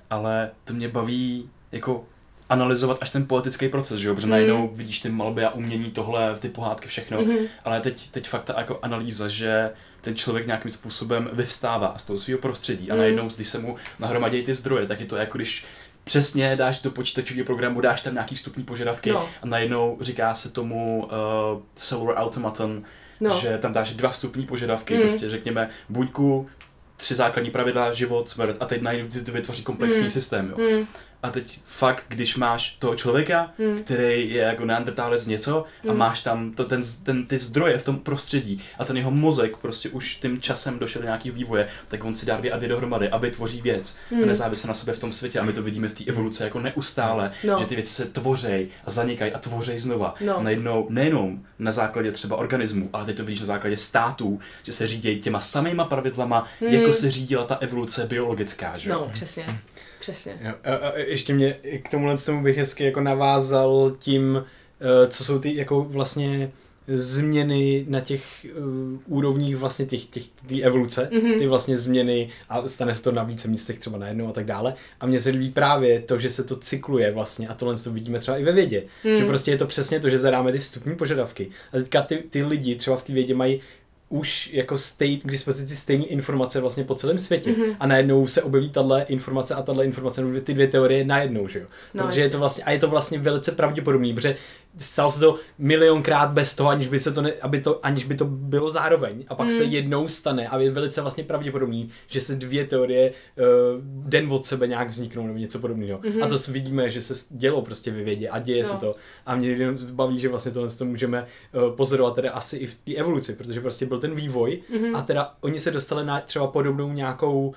Ale to mě baví jako analyzovat až ten politický proces, že jo? protože mm. najednou vidíš ty malby a umění, tohle, ty pohádky, všechno, mm-hmm. ale teď, teď fakt ta jako analýza, že ten člověk nějakým způsobem vyvstává z toho svého prostředí a mm. najednou, když se mu nahromadí ty zdroje, tak je to jako když přesně dáš do počítačového programu, dáš tam nějaký vstupní požadavky no. a najednou říká se tomu uh, Solar Automaton, no. že tam dáš dva vstupní požadavky, mm. prostě řekněme buďku, tři základní pravidla, život, smrt a teď najednou ty vytvoří komplexní mm. systém, jo. Mm. A teď fakt, když máš toho člověka, hmm. který je jako neandertálec něco hmm. a máš tam to, ten, ten, ty zdroje v tom prostředí a ten jeho mozek prostě už tím časem došel do nějakého vývoje, tak on si dá dvě a dvě dohromady, aby tvoří věc hmm. nezávisle na sobě v tom světě a my to vidíme v té evoluci jako neustále, no. že ty věci se tvořejí a zanikají a tvořejí znova. No. A najednou nejenom na základě třeba organismu, ale teď to vidíš na základě států, že se řídí těma samýma pravidlama, hmm. jako se řídila ta evoluce biologická. Že? No, přesně. Přesně. Jo, a, a ještě mě k tomuhle tomu bych hezky jako navázal tím, eh, co jsou ty jako vlastně změny na těch uh, úrovních vlastně těch, těch, tý evoluce, mm-hmm. ty vlastně změny a stane se to na více místech třeba najednou a tak dále. A mně se líbí právě to, že se to cykluje vlastně a tohle to vidíme třeba i ve vědě. Mm. Že prostě je to přesně to, že zadáme ty vstupní požadavky. A teďka ty, ty lidi třeba v té vědě mají už jako stej, k dispozici stejné informace vlastně po celém světě. Mm-hmm. A najednou se objeví tahle informace a tahle informace, ty dvě teorie najednou, že jo. No, Protože je to vlastně, a je to vlastně velice pravděpodobný, protože stalo se to milionkrát bez toho, aniž by, se to, ne, aby to, aniž by to bylo zároveň. A pak mm. se jednou stane a je velice vlastně pravděpodobný, že se dvě teorie uh, den od sebe nějak vzniknou nebo něco podobného. Mm-hmm. A to vidíme, že se dělo prostě ve vědě a děje no. se to. A mě baví, že vlastně tohle to můžeme uh, pozorovat teda asi i v té evoluci, protože prostě byl ten vývoj mm-hmm. a teda oni se dostali na třeba podobnou nějakou, uh,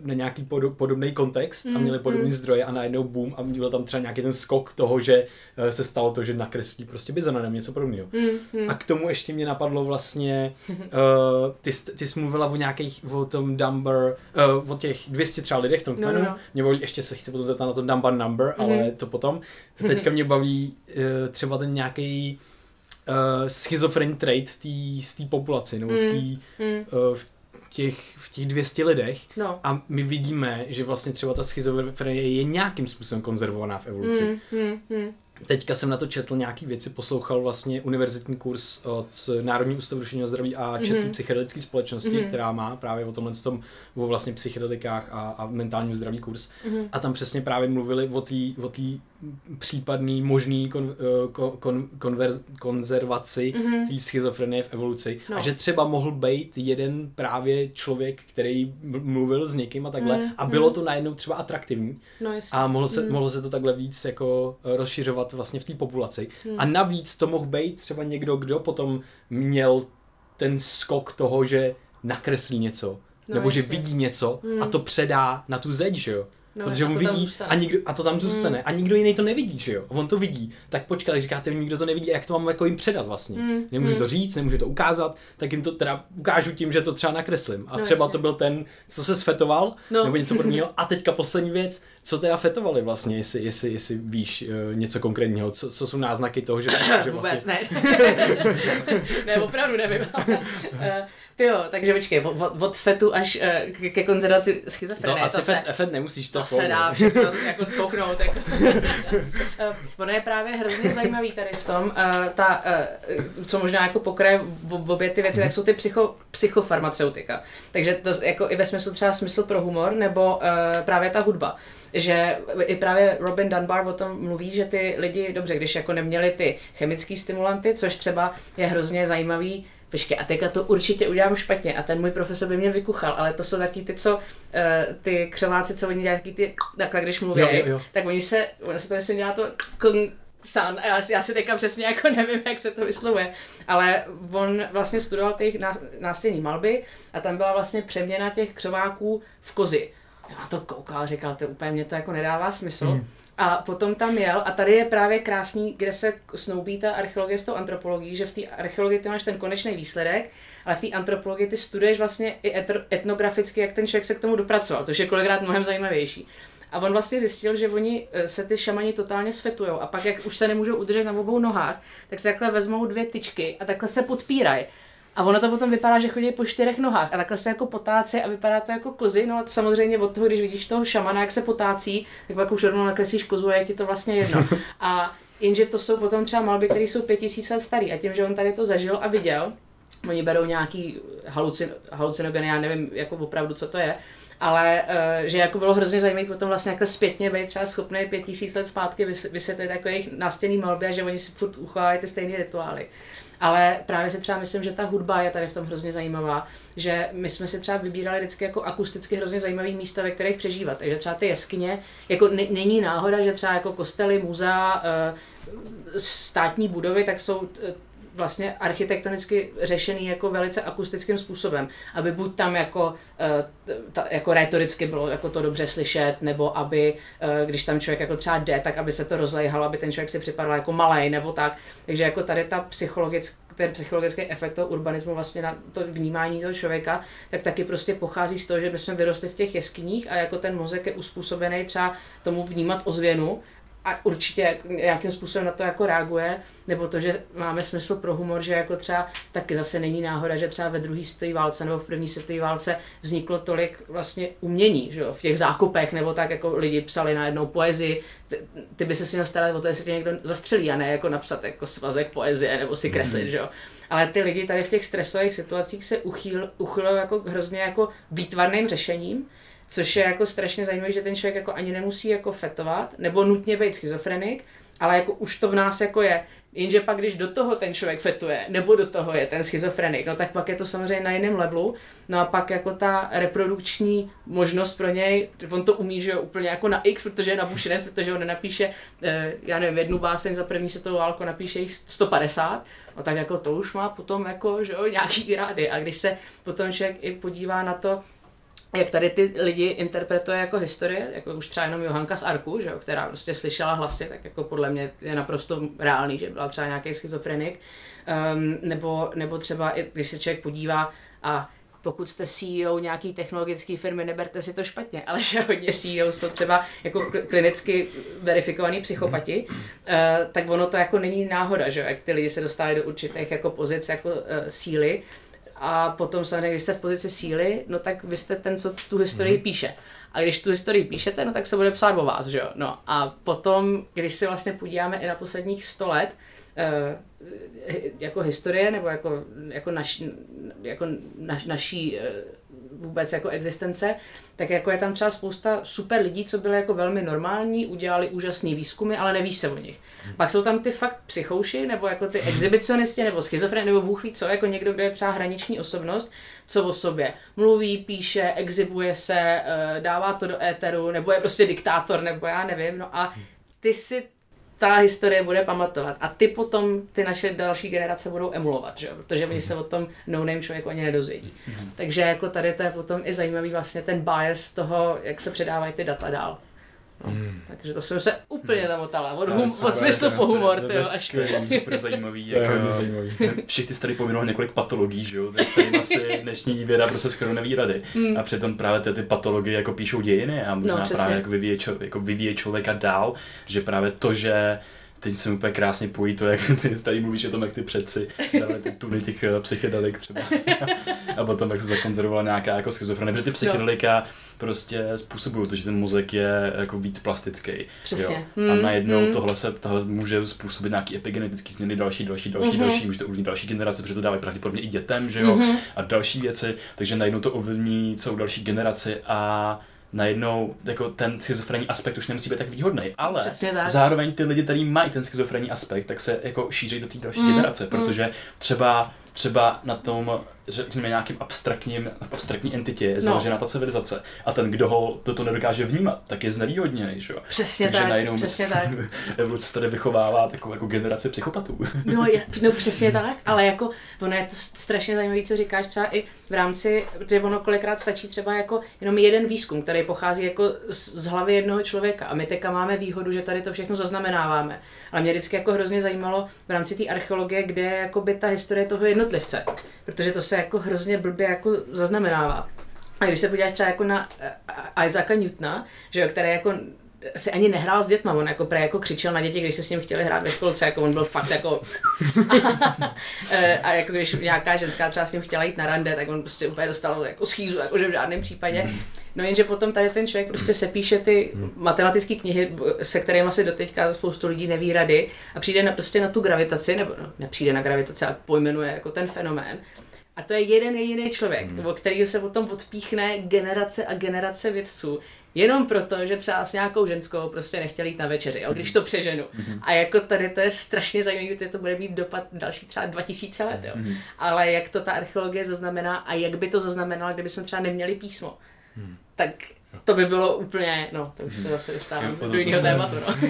na nějaký pod, podobný kontext a měli podobný mm-hmm. zdroje a najednou boom a byl tam třeba nějaký ten skok toho, že uh, se stalo to, že nakreslí prostě bizona nebo něco podobného. Mm-hmm. A k tomu ještě mě napadlo vlastně, uh, ty, ty jsi mluvila o nějakých, o tom number, uh, o těch 200 třeba lidech v tom no, kmenu, no, no. mě baví, ještě se chci potom zeptat na to number number, mm-hmm. ale to potom. Teďka mě baví uh, třeba ten nějaký uh, schizofrenní trait v té populaci, nebo v, tý, mm. uh, v těch, v těch 200 lidech no. a my vidíme, že vlastně třeba ta schizofrenie je nějakým způsobem konzervovaná v evoluci. Mm, mm, mm teďka jsem na to četl nějaký věci, poslouchal vlastně univerzitní kurz od Národní ústavu duševního zdraví a České mm-hmm. psychedelické společnosti, mm-hmm. která má právě o tomhle tom, o vlastně psychedelikách a, a mentálním zdraví kurz. Mm-hmm. A tam přesně právě mluvili o té o tý případný možný kon, kon, kon, konverz, konzervaci mm-hmm. té schizofrenie v evoluci. No. A že třeba mohl být jeden právě člověk, který mluvil s někým a takhle mm-hmm. a bylo to najednou třeba atraktivní. No, a mohlo se, mm. mohlo se to takhle víc jako rozšiřovat vlastně v té populaci. Hmm. A navíc to mohl být třeba někdo, kdo potom měl ten skok toho, že nakreslí něco, no, nebo jasně. že vidí něco hmm. a to předá na tu zeď, že jo. No, protože on vidí a, nikdo, a to tam zůstane mm. a nikdo jiný to nevidí, že jo? A on to vidí. Tak počkat, když říkáte, nikdo to nevidí, jak to mám jako jim předat vlastně? Mm. Nemůžu mm. to říct, nemůžu to ukázat, tak jim to teda ukážu tím, že to třeba nakreslím. A no, třeba jasně. to byl ten, co se sfetoval, no. nebo něco podobného. A teďka poslední věc, co teda fetovali vlastně, jestli, jestli, jestli víš uh, něco konkrétního, co, co jsou náznaky toho, že, že vlastně... Vůbec ne. ne, opravdu nevím. Eh, ty jo, takže počkej, od, od fetu až uh, ke konzervaci schizofrenie. To asi to fet, se, fet nemusíš to To se dá všechno jako stouknout. Jako. ono je právě hrozně zajímavý tady v tom, ta, co možná jako pokraje v, obě ty věci, tak jsou ty psycho, psychofarmaceutika. Takže to jako i ve smyslu třeba smysl pro humor, nebo právě ta hudba že i právě Robin Dunbar o tom mluví, že ty lidi, dobře, když jako neměli ty chemické stimulanty, což třeba je hrozně zajímavý, počkej, a teďka to určitě udělám špatně a ten můj profesor by mě vykuchal, ale to jsou taky ty, co, uh, ty křováci, co oni dělají, taky ty, takhle, když mluví, jo, jo, jo. tak oni se, oni se to myslím dělá to san, já, já si teďka přesně jako nevím, jak se to vyslovuje, ale on vlastně studoval těch nástěnní malby a tam byla vlastně přeměna těch křováků v kozy. Já na to koukal, říkal, to úplně mě to jako nedává smysl. Hmm. A potom tam jel a tady je právě krásný, kde se snoubí ta archeologie s tou antropologií, že v té archeologii ty máš ten konečný výsledek, ale v té antropologii ty studuješ vlastně i etnograficky, jak ten člověk se k tomu dopracoval, což je kolikrát mnohem zajímavější. A on vlastně zjistil, že oni eh, se ty šamani totálně svetujou a pak, jak už se nemůžou udržet na obou nohách, tak se takhle vezmou dvě tyčky a takhle se podpírají. A ono to potom vypadá, že chodí po čtyřech nohách a takhle se jako potácí a vypadá to jako kozy. No a samozřejmě od toho, když vidíš toho šamana, jak se potácí, tak pak už rovnou nakreslíš kozu a je ti to vlastně jedno. A jenže to jsou potom třeba malby, které jsou pět tisíc let starý a tím, že on tady to zažil a viděl, oni berou nějaký halucin, halucinogeny, já nevím jako opravdu, co to je, ale uh, že jako bylo hrozně zajímavé potom vlastně jako zpětně být třeba schopný pět tisíc let zpátky vysvětlit jako jejich nástěnný malby a že oni si furt uchovávají ty stejné rituály. Ale právě si třeba myslím, že ta hudba je tady v tom hrozně zajímavá, že my jsme si třeba vybírali vždycky jako akusticky hrozně zajímavý místa, ve kterých přežívat. Takže třeba ty jeskyně, jako není náhoda, že třeba jako kostely, muzea, eh, státní budovy, tak jsou eh, vlastně architektonicky řešený jako velice akustickým způsobem, aby buď tam jako, uh, ta, jako retoricky bylo jako to dobře slyšet, nebo aby, uh, když tam člověk jako třeba jde, tak aby se to rozlejhalo, aby ten člověk si připadal jako malý nebo tak. Takže jako tady ta psychologický, ten psychologický efekt toho urbanismu vlastně na to vnímání toho člověka, tak taky prostě pochází z toho, že my jsme vyrostli v těch jeskyních a jako ten mozek je uspůsobený třeba tomu vnímat ozvěnu a určitě nějakým způsobem na to jako reaguje, nebo to, že máme smysl pro humor, že jako třeba taky zase není náhoda, že třeba ve druhé světové válce nebo v první světové válce vzniklo tolik vlastně umění, že jo, v těch zákopech, nebo tak jako lidi psali na jednou poezii, ty, ty by se si měl starat o to, jestli tě někdo zastřelí a ne jako napsat jako svazek poezie nebo si kreslit, mm. že jo. Ale ty lidi tady v těch stresových situacích se uchýl, uchylují jako hrozně jako výtvarným řešením, Což je jako strašně zajímavé, že ten člověk jako ani nemusí jako fetovat, nebo nutně být schizofrenik, ale jako už to v nás jako je. Jenže pak, když do toho ten člověk fetuje, nebo do toho je ten schizofrenik, no tak pak je to samozřejmě na jiném levelu. No a pak jako ta reprodukční možnost pro něj, on to umí, že jo, úplně jako na X, protože je nabušenec, protože on nenapíše, eh, já nevím, jednu báseň za první světovou válku napíše jich 150, no tak jako to už má potom jako, že jo, nějaký rády. A když se potom člověk i podívá na to, jak tady ty lidi interpretuje jako historie, jako už třeba jenom Johanka z Arku, že jo, která prostě slyšela hlasy, tak jako podle mě je naprosto reálný, že byla třeba nějaký schizofrenik, um, nebo, nebo třeba i když se člověk podívá a pokud jste CEO nějaký technologické firmy, neberte si to špatně, ale že hodně CEO jsou třeba jako klinicky verifikovaní psychopati, uh, tak ono to jako není náhoda, že jak ty lidi se dostávají do určitých jako pozic jako uh, síly, a potom samozřejmě, když jste v pozici síly, no tak vy jste ten, co tu historii mm. píše. A když tu historii píšete, no tak se bude psát o vás, že jo. No a potom, když si vlastně podíváme i na posledních 100 let, eh, jako historie, nebo jako, jako, naš, jako naš, naší eh, vůbec jako existence, tak jako je tam třeba spousta super lidí, co byly jako velmi normální, udělali úžasné výzkumy, ale neví se o nich. Hmm. Pak jsou tam ty fakt psychouši, nebo jako ty exhibicionisti, nebo schizofreni, nebo bůh ví co, jako někdo, kdo je třeba hraniční osobnost, co o sobě mluví, píše, exhibuje se, eh, dává to do éteru, nebo je prostě diktátor, nebo já nevím, no a ty si ta historie bude pamatovat. A ty potom, ty naše další generace budou emulovat, že? protože oni se o tom no-name člověku ani nedozvědí. Mm. Takže jako tady to je potom i zajímavý vlastně ten bias toho, jak se předávají ty data dál. No, mm. Takže to jsem se úplně mm. zamotala. Od, hum, od smyslu po humor, to, jo, až to je super zajímavý. To jako, je zajímavý. Všech ty tady povinul několik patologií, že jo? Tady asi dnešní věda prostě skoro neví rady. Mm. A přitom právě ty, ty patologie jako píšou dějiny a možná no, právě jako vyvíje, čo, jako vyvíje člověka dál, že právě to, že teď se úplně krásně pojí to, jak ty tady mluvíš o tom, jak ty předci dali ty tuny těch uh, psychedelik třeba. a potom, jak se zakonzervovala nějaká jako schizofrenie, protože ty psychedelika prostě způsobují to, že ten mozek je jako víc plastický. Přesně. Jo? Hmm. A najednou hmm. tohle se tohle může způsobit nějaký epigenetický změny, další, další, další, hmm. další, může to ovlivnit další generace, protože to dávají pravděpodobně i dětem, že jo, hmm. a další věci, takže najednou to ovlivní celou další generaci a najednou jako ten schizofrenní aspekt už nemusí být tak výhodný, ale tak. zároveň ty lidi, kteří mají ten schizofrenní aspekt, tak se jako šíří do té další mm, generace, protože třeba třeba na tom, řekněme, nějakým abstraktním, abstraktní entitě je no. založena no. ta civilizace. A ten, kdo ho toto nedokáže vnímat, tak je znevýhodněný, že jo? Přesně Takže tak, najednou přesně tak. evoluce tady vychovává takovou jako generaci psychopatů. No, je, no přesně tak, ale jako ono je to strašně zajímavé, co říkáš třeba i v rámci, protože ono kolikrát stačí třeba jako jenom jeden výzkum, který pochází jako z, z hlavy jednoho člověka a my teďka máme výhodu, že tady to všechno zaznamenáváme. Ale mě vždycky jako hrozně zajímalo v rámci té archeologie, kde je jako by ta historie toho jednotlivce, protože to se jako hrozně blbě jako zaznamenává. A když se podíváš třeba jako na uh, Isaaca Newtona, že jo, který jako si ani nehrál s dětma, on jako jako křičel na děti, když se s ním chtěli hrát ve školce, jako on byl fakt jako a jako když nějaká ženská třeba s ním chtěla jít na rande, tak on prostě úplně dostal jako schýzu, jakože v žádném případě. No jenže potom tady ten člověk prostě se píše ty matematické knihy, se kterými asi doteďka spoustu lidí neví rady a přijde na, prostě na tu gravitaci, nebo no, nepřijde na gravitaci, a pojmenuje jako ten fenomén. A to je jeden jediný člověk, hmm. o kterého se potom odpíchne generace a generace vědců, Jenom proto, že třeba s nějakou ženskou prostě nechtěli jít na večeři, jo, když to přeženu. Mm-hmm. A jako tady to je strašně zajímavé, že to bude mít dopad další třeba 2000 let, jo. Mm-hmm. Ale jak to ta archeologie zaznamená a jak by to zaznamenala, kdyby jsme třeba neměli písmo. Mm. Tak to by bylo úplně, no, to už se mhm. zase dostávám do jiného tématu, no.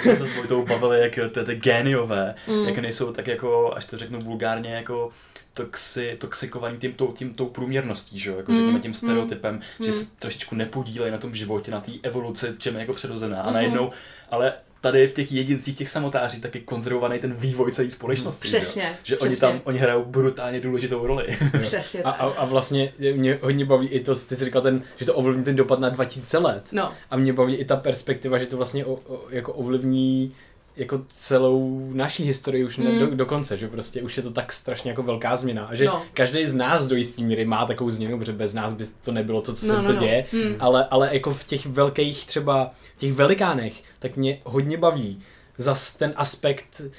jsme se s Vojtou bavili, jak ty, ty géniové, mm. jak nejsou tak jako, až to řeknu vulgárně, jako toxi, toxikovaný tím, tou, tím, tou průměrností, že jo? jako mm, řekněme tím stereotypem, mm, že se trošičku nepodílejí na tom životě, na té evoluci, čem je jako přirozená. A mm. najednou, ale tady v těch jedincích, těch samotáří, taky konzervovaný ten vývoj celé společnosti. Přesně. Že, že přesně. oni tam, oni hrajou brutálně důležitou roli. Přesně a, a, a, vlastně mě hodně baví i to, ty jsi říkal, ten, že to ovlivní ten dopad na 2000 let. No. A mě baví i ta perspektiva, že to vlastně o, o, jako ovlivní jako celou naší historii už ne, mm. do, do konce, že prostě už je to tak strašně jako velká změna a že no. každý z nás do jistý míry má takovou změnu, protože bez nás by to nebylo to, co no, se no, to no. děje, mm. ale, ale jako v těch velkých třeba, těch velikánech, tak mě hodně baví zas ten aspekt uh,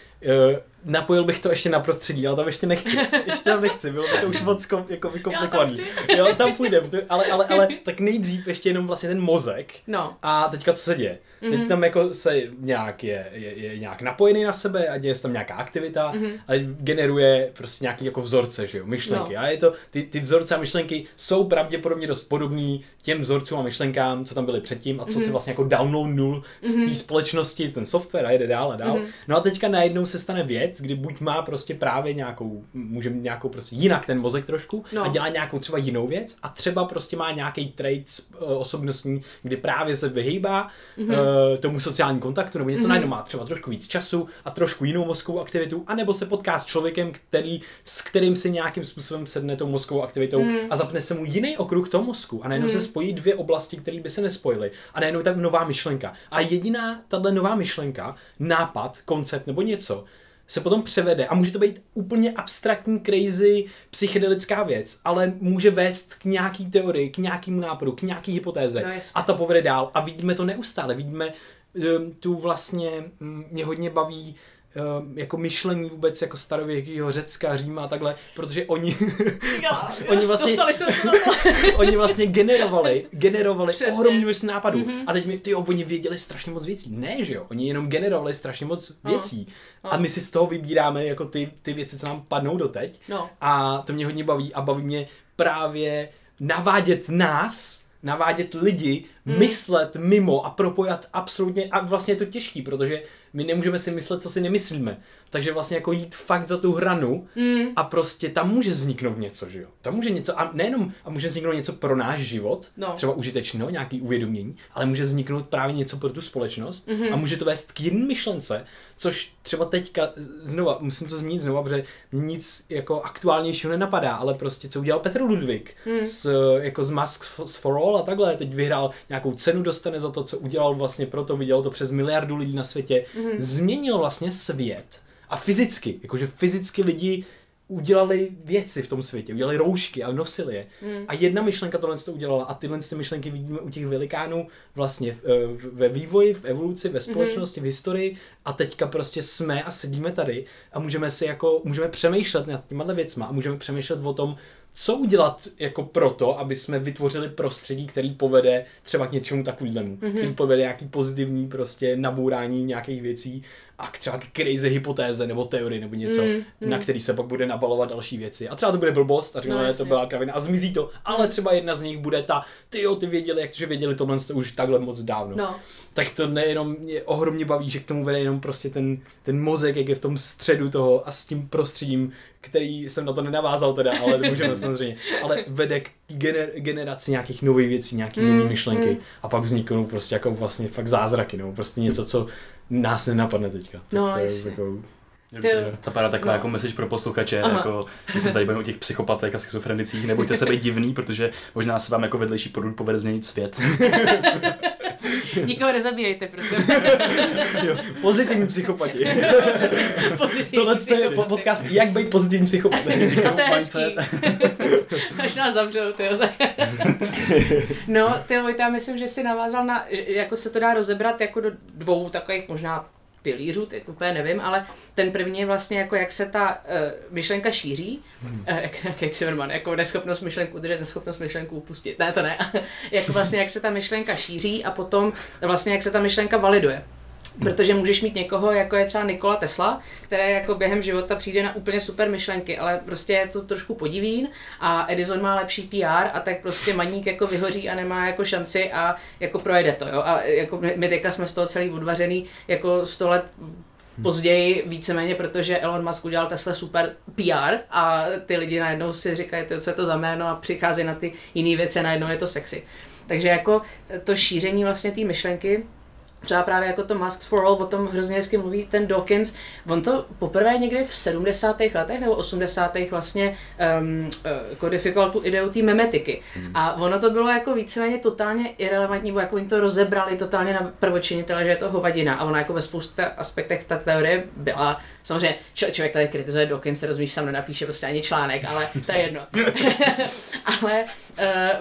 napojil bych to ještě na prostředí, ale tam ještě nechci. Ještě tam nechci, bylo by to už moc kom, jako tam jo, tam půjdem, ale, ale, ale tak nejdřív ještě jenom vlastně ten mozek. No. A teďka co se děje? Mm-hmm. Teď tam jako se nějak je, je, je, nějak napojený na sebe a děje se tam nějaká aktivita mm-hmm. a generuje prostě nějaký jako vzorce, že jo, myšlenky. No. A je to, ty, ty vzorce a myšlenky jsou pravděpodobně dost podobný těm vzorcům a myšlenkám, co tam byly předtím a co mm-hmm. si vlastně jako downloadnul z té mm-hmm. společnosti, ten software a jede dál a dál. Mm-hmm. No a teďka najednou se stane věc, kdy buď má prostě právě nějakou, může mít nějakou prostě jinak ten mozek trošku no. a dělá nějakou třeba jinou věc a třeba prostě má nějaký trait uh, osobnostní, kdy právě se vyhýbá mm-hmm. Uh, tomu sociálnímu kontaktu nebo něco mm-hmm. najednou má třeba trošku víc času a trošku jinou mozkovou aktivitu, anebo se potká s člověkem, který, s kterým si nějakým způsobem sedne tou mozkovou aktivitou mm. a zapne se mu jiný okruh toho mozku a najednou mm. se spojí dvě oblasti, které by se nespojily a najednou tak nová myšlenka. A jediná tahle nová myšlenka, nápad, koncept nebo něco, se potom převede. A může to být úplně abstraktní, crazy, psychedelická věc, ale může vést k nějaký teorii, k nějakému nápadu, k nějaký hypotéze. No, a to povede dál. A vidíme to neustále, vidíme um, tu vlastně, um, mě hodně baví Ehm, jako myšlení vůbec jako starověkého Řecka, Říma a takhle, protože oni, jo, oni vlastně, oni vlastně generovali, generovali ohromný množství nápadů. Mm-hmm. A teď mi, ty oni věděli strašně moc věcí. Ne, že jo, oni jenom generovali strašně moc no. věcí. No. A my si z toho vybíráme jako ty, ty věci, co nám padnou doteď. No. A to mě hodně baví a baví mě právě navádět nás, navádět lidi, mm. myslet mimo a propojat absolutně, a vlastně je to těžký, protože my nemůžeme si myslet, co si nemyslíme. Takže vlastně jako jít fakt za tu hranu mm. a prostě tam může vzniknout něco, že jo? Tam může něco, a nejenom, a může vzniknout něco pro náš život, no. třeba užitečného, nějaký uvědomění, ale může vzniknout právě něco pro tu společnost mm-hmm. a může to vést k jiným myšlence, což třeba teďka, znova, musím to zmínit znova, protože nic jako aktuálnějšího nenapadá, ale prostě co udělal Petr Ludvík mm. s, jako z Mask for All a takhle, teď vyhrál nějakou cenu, dostane za to, co udělal vlastně proto, viděl to přes miliardu lidí na světě, mm-hmm. změnil vlastně svět a fyzicky, jakože fyzicky lidi udělali věci v tom světě, udělali roušky a nosili je. Mm. A jedna myšlenka tohle to udělala a tyhle ty myšlenky vidíme u těch velikánů vlastně eh, ve vývoji, v evoluci, ve společnosti, mm. v historii a teďka prostě jsme a sedíme tady a můžeme si jako, můžeme přemýšlet nad těma věcma a můžeme přemýšlet o tom, co udělat jako proto, aby jsme vytvořili prostředí, který povede třeba k něčemu takovému, mm-hmm. který povede nějaký pozitivní prostě nabourání nějakých věcí a třeba k crazy hypotéze nebo teorie nebo něco, mm, mm. na který se pak bude nabalovat další věci. A třeba to bude blbost a řekne, no, to byla kravina a zmizí to, ale třeba jedna z nich bude ta, ty jo, ty věděli, jakže věděli tohle to už takhle moc dávno. No. Tak to nejenom mě ohromně baví, že k tomu vede jenom prostě ten, ten mozek, jak je v tom středu toho a s tím prostředím, který jsem na to nenavázal teda, ale můžeme samozřejmě, ale vede k gener, generaci nějakých nových věcí, nějakých mm, nové myšlenky mm. a pak vzniknou prostě jako vlastně fakt zázraky, no, prostě něco, co nás nenapadne teďka. No, to je jako, ty... Ta padá taková no. jako message pro posluchače, Aha. jako, my jsme tady bavíme o těch psychopatech a schizofrenicích, nebojte se být divný, protože možná se vám jako vedlejší produkt povede změnit svět. Nikoho nezabíjejte, prosím. jo, pozitivní psychopati. pozitivní Tohle je podcast Jak být pozitivní psychopat. A to je hezký. Až nás zavřou, tyjo, tak. no, ty Vojta, myslím, že si navázal na, jako se to dá rozebrat jako do dvou takových možná pilířů, teď úplně nevím, ale ten první je vlastně jako jak se ta uh, myšlenka šíří, hmm. uh, jak, jak Zimmerman, jako neschopnost myšlenku udržet, neschopnost myšlenku upustit, ne to ne, jako vlastně jak se ta myšlenka šíří a potom vlastně jak se ta myšlenka validuje. Protože můžeš mít někoho, jako je třeba Nikola Tesla, který jako během života přijde na úplně super myšlenky, ale prostě je to trošku podivín a Edison má lepší PR a tak prostě maník jako vyhoří a nemá jako šanci a jako projede to, jo. A jako my teďka jsme z toho celý odvařený jako 100 let později víceméně, protože Elon Musk udělal Tesla super PR a ty lidi najednou si říkají, co je to za jméno a přichází na ty jiné věci najednou je to sexy. Takže jako to šíření vlastně té myšlenky třeba právě jako to Masks for All, o tom hrozně hezky mluví ten Dawkins, on to poprvé někdy v 70. letech nebo 80. vlastně um, kodifikoval tu ideu té memetiky. Hmm. A ono to bylo jako víceméně totálně irrelevantní, bo jako oni to rozebrali totálně na prvočinitele, že je to hovadina. A ona jako ve spousta aspektech ta teorie byla, samozřejmě č- člověk tady kritizuje Dawkins, se rozumíš, sam nenapíše prostě ani článek, ale to je jedno. ale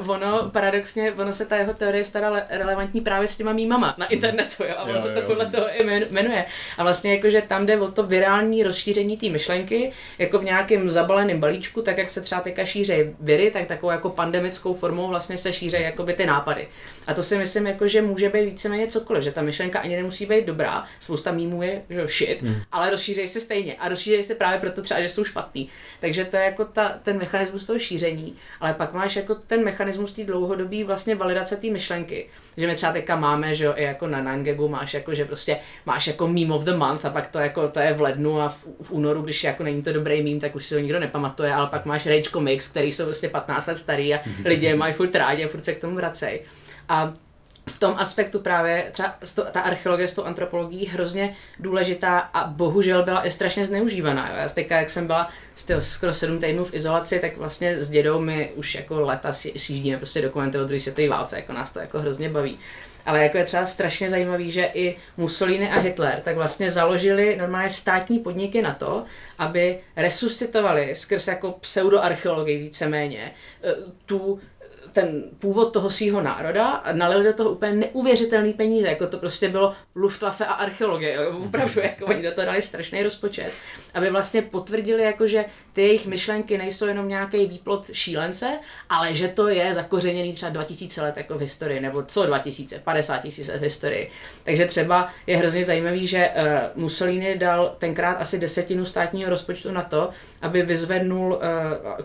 uh, ono paradoxně, ono se ta jeho teorie stará relevantní právě s těma mýmama na internetu, jo, a ono jo, se to jo. podle toho i jmenuje. A vlastně jakože tam jde o to virální rozšíření té myšlenky, jako v nějakém zabaleném balíčku, tak jak se třeba teďka šíří viry, tak takovou jako pandemickou formou vlastně se šíří jakoby ty nápady. A to si myslím, jako, že může být víceméně cokoliv, že ta myšlenka ani nemusí být dobrá, spousta mýmů je že shit, hmm. ale rozšíří se stejně a rozšíří se právě proto třeba, že jsou špatný. Takže to je jako ta, ten mechanismus toho šíření, ale pak máš jako ten mechanismus té dlouhodobé vlastně validace té myšlenky, že my třeba teďka máme, že jo, i jako na Nangagu máš jako, že prostě máš jako meme of the month a pak to jako, to je v lednu a v, v únoru, když jako není to dobrý meme, tak už si to nikdo nepamatuje, ale pak máš Rage Comics, který jsou prostě 15 let starý a lidi mají furt rádi a furt se k tomu vracejí. A v tom aspektu právě třeba ta archeologie s tou antropologií hrozně důležitá a bohužel byla i strašně zneužívaná. Jo. Já teďka, jak jsem byla skoro sedm týdnů v izolaci, tak vlastně s dědou my už jako leta sjíždíme prostě dokumenty o druhé světové válce, jako nás to jako hrozně baví. Ale jako je třeba strašně zajímavý, že i Mussolini a Hitler tak vlastně založili normálně státní podniky na to, aby resuscitovali skrz jako pseudoarcheologii víceméně eh, tu ten původ toho svého národa a nalili do toho úplně neuvěřitelný peníze, jako to prostě bylo Luftwaffe a archeologie, opravdu, jako oni do toho dali strašný rozpočet, aby vlastně potvrdili, jako, že ty jejich myšlenky nejsou jenom nějaký výplot šílence, ale že to je zakořeněný třeba 2000 let jako v historii, nebo co 2000, 50 tisíc let v historii. Takže třeba je hrozně zajímavý, že uh, Mussolini dal tenkrát asi desetinu státního rozpočtu na to, aby vyzvednul, uh,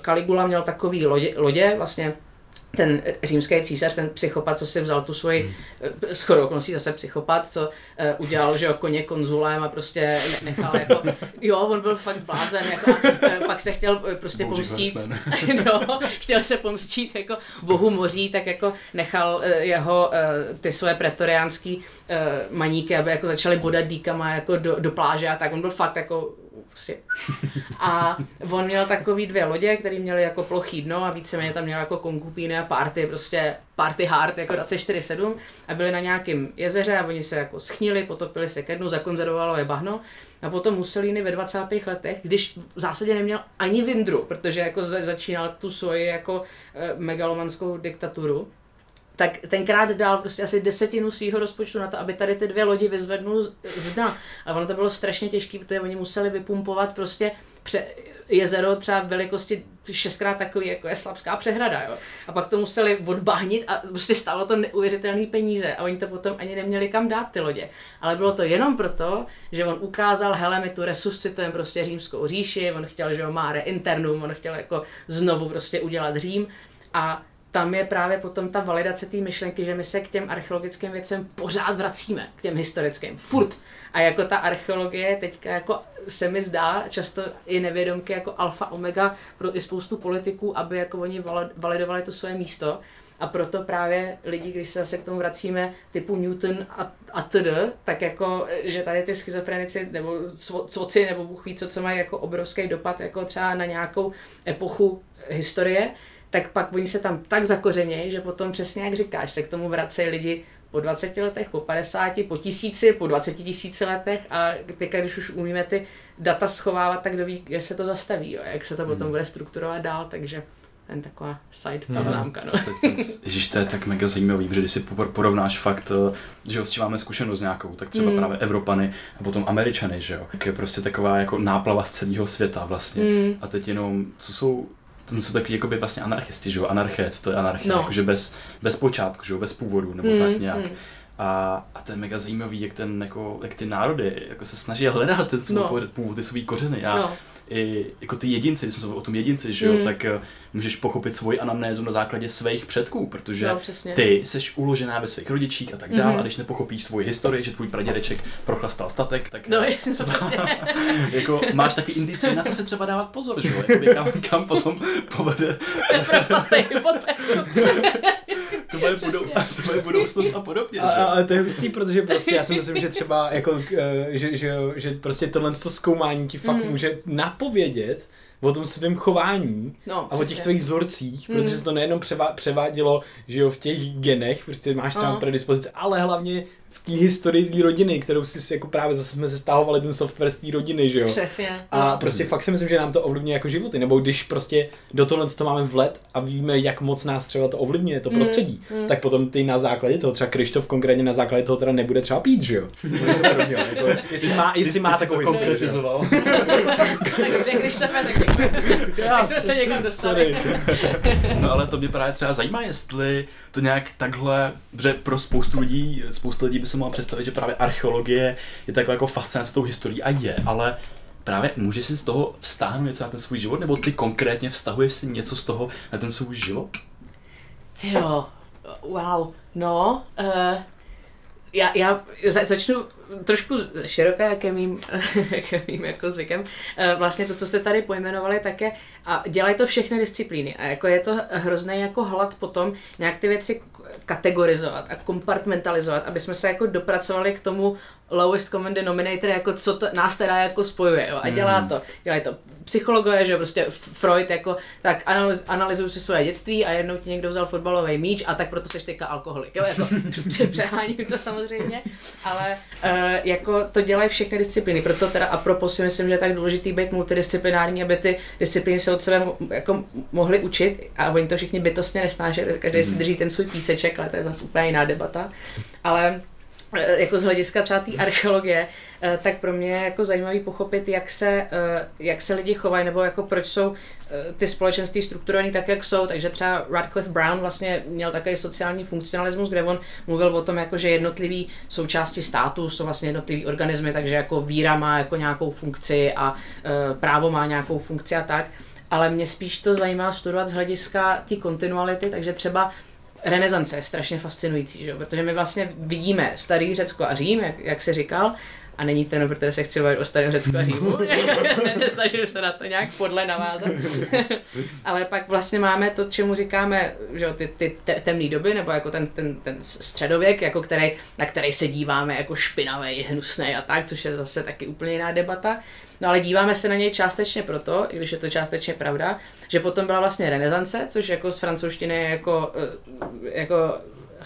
Caligula měl takový lodě, lodě vlastně ten římský císař, ten psychopat, co si vzal tu svoji, hmm. shodou okolností zase psychopat, co uh, udělal, že jo, koně konzulem a prostě nechal jako, jo, on byl fakt blázen, jako, a, uh, pak se chtěl prostě pomstít, no, chtěl se pomstít jako bohu moří, tak jako nechal uh, jeho, uh, ty svoje pretoriánský uh, maníky, aby jako začaly bodat díkama jako do, do pláže a tak, on byl fakt jako prostě. A on měl takový dvě lodě, které měly jako plochý dno a víceméně tam měl jako konkupíny a party, prostě party hard jako 24-7 a byli na nějakém jezeře a oni se jako schnili, potopili se ke dnu, zakonzervovalo je bahno a potom Mussolini ve 20. letech, když v zásadě neměl ani vindru, protože jako začínal tu svoji jako e, megalomanskou diktaturu, tak tenkrát dal prostě asi desetinu svého rozpočtu na to, aby tady ty dvě lodi vyzvednul z dna. A ono to bylo strašně těžké, protože oni museli vypumpovat prostě pře- jezero třeba velikosti šestkrát takový, jako je Slabská přehrada, jo. A pak to museli odbahnit a prostě stalo to neuvěřitelné peníze a oni to potom ani neměli kam dát ty lodě. Ale bylo to jenom proto, že on ukázal, hele, my tu resuscitujeme prostě římskou říši, on chtěl, že ho má reinternum, on chtěl jako znovu prostě udělat Řím a tam je právě potom ta validace té myšlenky, že my se k těm archeologickým věcem pořád vracíme, k těm historickým, furt. A jako ta archeologie teďka jako se mi zdá často i nevědomky jako alfa omega pro i spoustu politiků, aby jako oni validovali to své místo. A proto právě lidi, když se zase k tomu vracíme, typu Newton a, a td., tak jako, že tady ty schizofrenici nebo coci nebo bůh ví co, co mají jako obrovský dopad jako třeba na nějakou epochu historie, tak pak oni se tam tak zakořenějí, že potom přesně jak říkáš, se k tomu vracejí lidi po 20 letech, po 50, po tisíci, po 20 tisíci letech a teďka, když už umíme ty data schovávat, tak kdo ví, jak se to zastaví, jo, jak se to potom hmm. bude strukturovat dál, takže jen taková side poznámka. No. Ježíš, to je tak mega zajímavý, protože když si porovnáš fakt, eh, že s čím máme zkušenost nějakou, tak třeba mm. právě Evropany a potom Američany, že jo, tak je prostě taková jako náplava celého světa vlastně. Mm. A teď jenom, co jsou to jsou takový jakoby vlastně anarchisti, že jo, anarchec, to je anarchie, no. jakože bez, bez počátku, že jo, bez původu, nebo mm, tak nějak. Mm. A, a to je mega zajímavý, jak, ten, jako, jak ty národy jako se snaží hledat ten svůj no. původ, ty svý kořeny. A, no i jako ty jedinci, když jsme o tom jedinci, že jo, mm. tak uh, můžeš pochopit svoji anamnézu na základě svých předků, protože no, ty seš uložená ve svých rodičích a tak dále, mm. a když nepochopíš svoji historii, že tvůj pradědeček prochlastal statek, tak no, třeba, jako máš taky indicie, na co se třeba dávat pozor, že jo, kam, kam potom povede. to bude, budou, to bude budoucnost a podobně. A, ale to je hustý, protože prostě já si myslím, že třeba jako, eh, že, že, že prostě tohle to zkoumání ti fakt mm. může napovědět, o tom svém chování no, a o těch tvých vzorcích, mm. protože se to nejenom převá, převádělo, že jo, v těch genech, prostě máš třeba predispozice, ale hlavně v té historii té rodiny, kterou si jako právě zase jsme se stahovali ten software z té rodiny, že jo. Přesně. A prostě fakt si myslím, že nám to ovlivňuje jako životy. Nebo když prostě do tohle to máme vlet a víme, jak moc nás třeba to ovlivňuje, to prostředí, mm, tak potom ty na základě toho, třeba Krištof konkrétně na základě toho teda nebude třeba pít, že jo. Nebo něco podobného, jako, jestli má, jestli má takovou historii. že jo. tak dobře, Krištofe, tak děkuji. Jsme se někam dostali. No ale to mě právě třeba zajímá, jestli to nějak takhle, protože pro spoustu lidí, spoustu lidí by se mohla představit, že právě archeologie je taková jako fascinace s tou historií a je, ale právě můžeš si z toho vztáhnout něco na ten svůj život, nebo ty konkrétně vztahuješ si něco z toho na ten svůj život? Jo, wow, no, uh, já, já za, začnu trošku široké, jak je mým, je mým jako zvykem. Uh, vlastně to, co jste tady pojmenovali, také a dělají to všechny disciplíny. A jako je to hrozný jako hlad potom nějak ty věci kategorizovat a kompartmentalizovat, aby jsme se jako dopracovali k tomu lowest common denominator, jako co to, nás teda jako spojuje, jo, a dělá to, dělají to psychologové, že prostě Freud jako, tak analyz, analyzují si svoje dětství a jednou ti někdo vzal fotbalový míč a tak proto seš teďka alkoholik, jo, jako přeháním to samozřejmě, ale uh, jako to dělají všechny disciplíny, proto teda a propos si myslím, že je tak důležitý být multidisciplinární, aby ty disciplíny se od sebe jako mohly učit a oni to všichni bytostně nesnáší, každý si drží ten svůj píseček, ale to je zase úplně jiná debata, ale eh, jako z hlediska třeba té archeologie, eh, tak pro mě je jako zajímavý pochopit, jak se, eh, jak se lidi chovají, nebo jako proč jsou ty společenství strukturované tak, jak jsou. Takže třeba Radcliffe Brown vlastně měl takový sociální funkcionalismus, kde on mluvil o tom, jako, že jednotlivý součásti státu jsou vlastně jednotlivý organismy, takže jako víra má jako nějakou funkci a právo má nějakou funkci a tak. Ale mě spíš to zajímá studovat z hlediska té kontinuality, takže třeba renesance je strašně fascinující, že? protože my vlastně vidíme starý Řecko a Řím, jak, jak jsi říkal, a není to jenom, protože se chci bavit o starém Řecku a Římu, nesnažím se na to nějak podle navázat, ale pak vlastně máme to, čemu říkáme, že jo, ty, ty te, temné doby, nebo jako ten, ten, ten středověk, jako který, na který se díváme jako špinavý, hnusný a tak, což je zase taky úplně jiná debata. No ale díváme se na něj částečně proto, i když je to částečně pravda, že potom byla vlastně renesance, což jako z francouzštiny je jako, eh, jako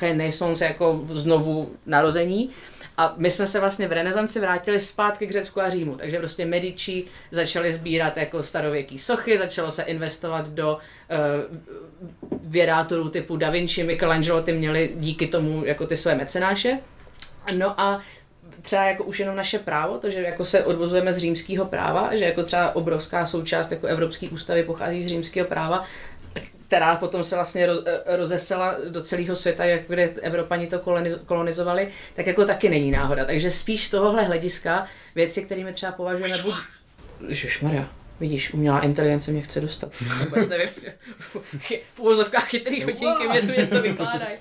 renaissance, jako znovu narození. A my jsme se vlastně v renesanci vrátili zpátky k Řecku a Římu, takže prostě Medici začali sbírat jako starověký sochy, začalo se investovat do uh, vědátorů typu Da Vinci, Michelangelo, ty měli díky tomu jako ty své mecenáše. No a třeba jako už jenom naše právo, to, že jako se odvozujeme z římského práva, že jako třeba obrovská součást jako Evropské ústavy pochází z římského práva, která potom se vlastně roz, rozesela do celého světa, jak kde Evropani to koloniz- kolonizovali, tak jako taky není náhoda. Takže spíš z tohohle hlediska věci, kterými třeba považujeme buď... Ježišmarja. Vidíš, umělá inteligence mě chce dostat. Vůbec nevím. V úvozovkách chytrý hodinky mě tu něco vykládají.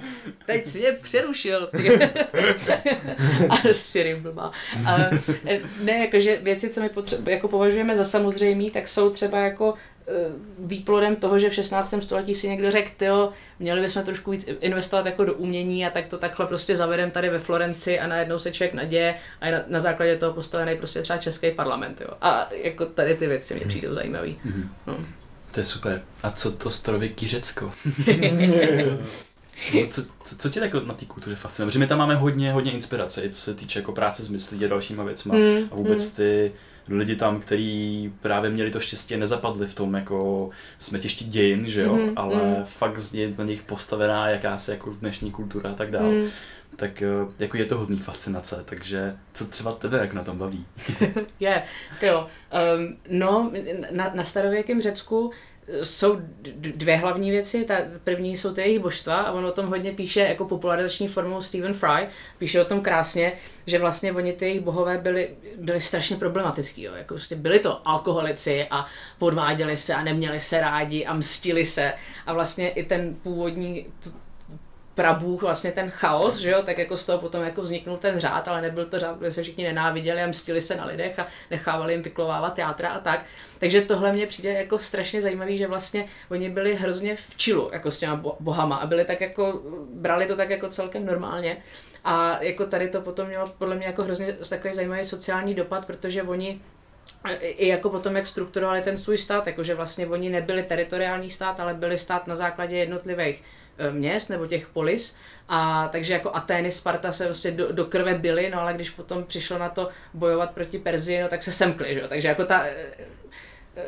Teď jsi mě přerušil. Ale Siri blbá. Ale, ne, jakože věci, co my potře- jako považujeme za samozřejmé, tak jsou třeba jako výplodem toho, že v 16. století si někdo řekl, jo, měli bychom trošku víc investovat jako do umění a tak to takhle prostě zavedem tady ve Florenci a najednou se člověk naděje a je na, na základě toho postavený prostě třeba český parlament, jo. A jako tady ty věci mě přijdou zajímavý. No. To je super. A co to starověký Řecko? No, co, co, co tě jako na té kultuře fascinuje? Protože my tam máme hodně, hodně inspirace, co se týče jako práce s myslí a dalšíma věcma. Mm, a vůbec ty lidi tam, kteří právě měli to štěstí a nezapadli v tom jako smetišti dějin, že jo, Mhm, ale mm. fakt z něj- na nich postavená jakási jako dnešní kultura a tak dále. Mm. Tak eh, jako je to hodný fascinace, takže co třeba tebe jak na tom baví? Je, jo. Um, no, na, na starověkém Řecku jsou dvě hlavní věci. Ta první jsou ty jejich božstva a on o tom hodně píše jako popularizační formou Stephen Fry. Píše o tom krásně, že vlastně oni ty jejich bohové byli, byli strašně problematický. Jo. Jako prostě byli to alkoholici a podváděli se a neměli se rádi a mstili se. A vlastně i ten původní prabůh, vlastně ten chaos, že jo, tak jako z toho potom jako vzniknul ten řád, ale nebyl to řád, kde se všichni nenáviděli a mstili se na lidech a nechávali jim vyklovávat játra a tak. Takže tohle mně přijde jako strašně zajímavý, že vlastně oni byli hrozně v čilu jako s těma bo- bohama a byli tak jako, brali to tak jako celkem normálně. A jako tady to potom mělo podle mě jako hrozně takový zajímavý sociální dopad, protože oni i jako potom, jak strukturovali ten svůj stát, jakože vlastně oni nebyli teritoriální stát, ale byli stát na základě jednotlivých měst nebo těch polis. A takže jako Atény, Sparta se prostě do, do krve byly, no ale když potom přišlo na to bojovat proti Perzii, no tak se semkli, že jo? Takže jako ta eh, eh,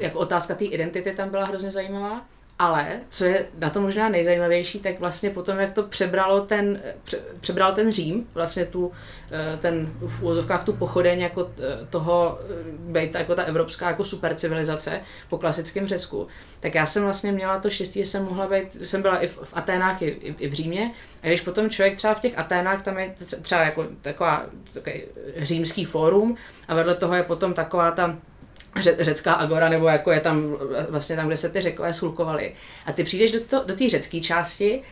jako otázka té identity tam byla hrozně zajímavá. Ale, co je na to možná nejzajímavější, tak vlastně potom, jak to přebralo ten, pře, přebral ten Řím, vlastně tu, eh, ten v úvozovkách tu pochodeň jako eh, toho, eh, být jako ta evropská jako supercivilizace po klasickém Řecku, tak já jsem vlastně měla to štěstí, že jsem mohla být, jsem byla i v, v Aténách, i, i, i v Římě, a když potom člověk třeba v těch Aténách, tam je třeba jako taková, takový římský fórum a vedle toho je potom taková ta ře, řecká agora, nebo jako je tam vlastně tam, kde se ty řekové schulkovaly. A ty přijdeš do, to, do té řecké části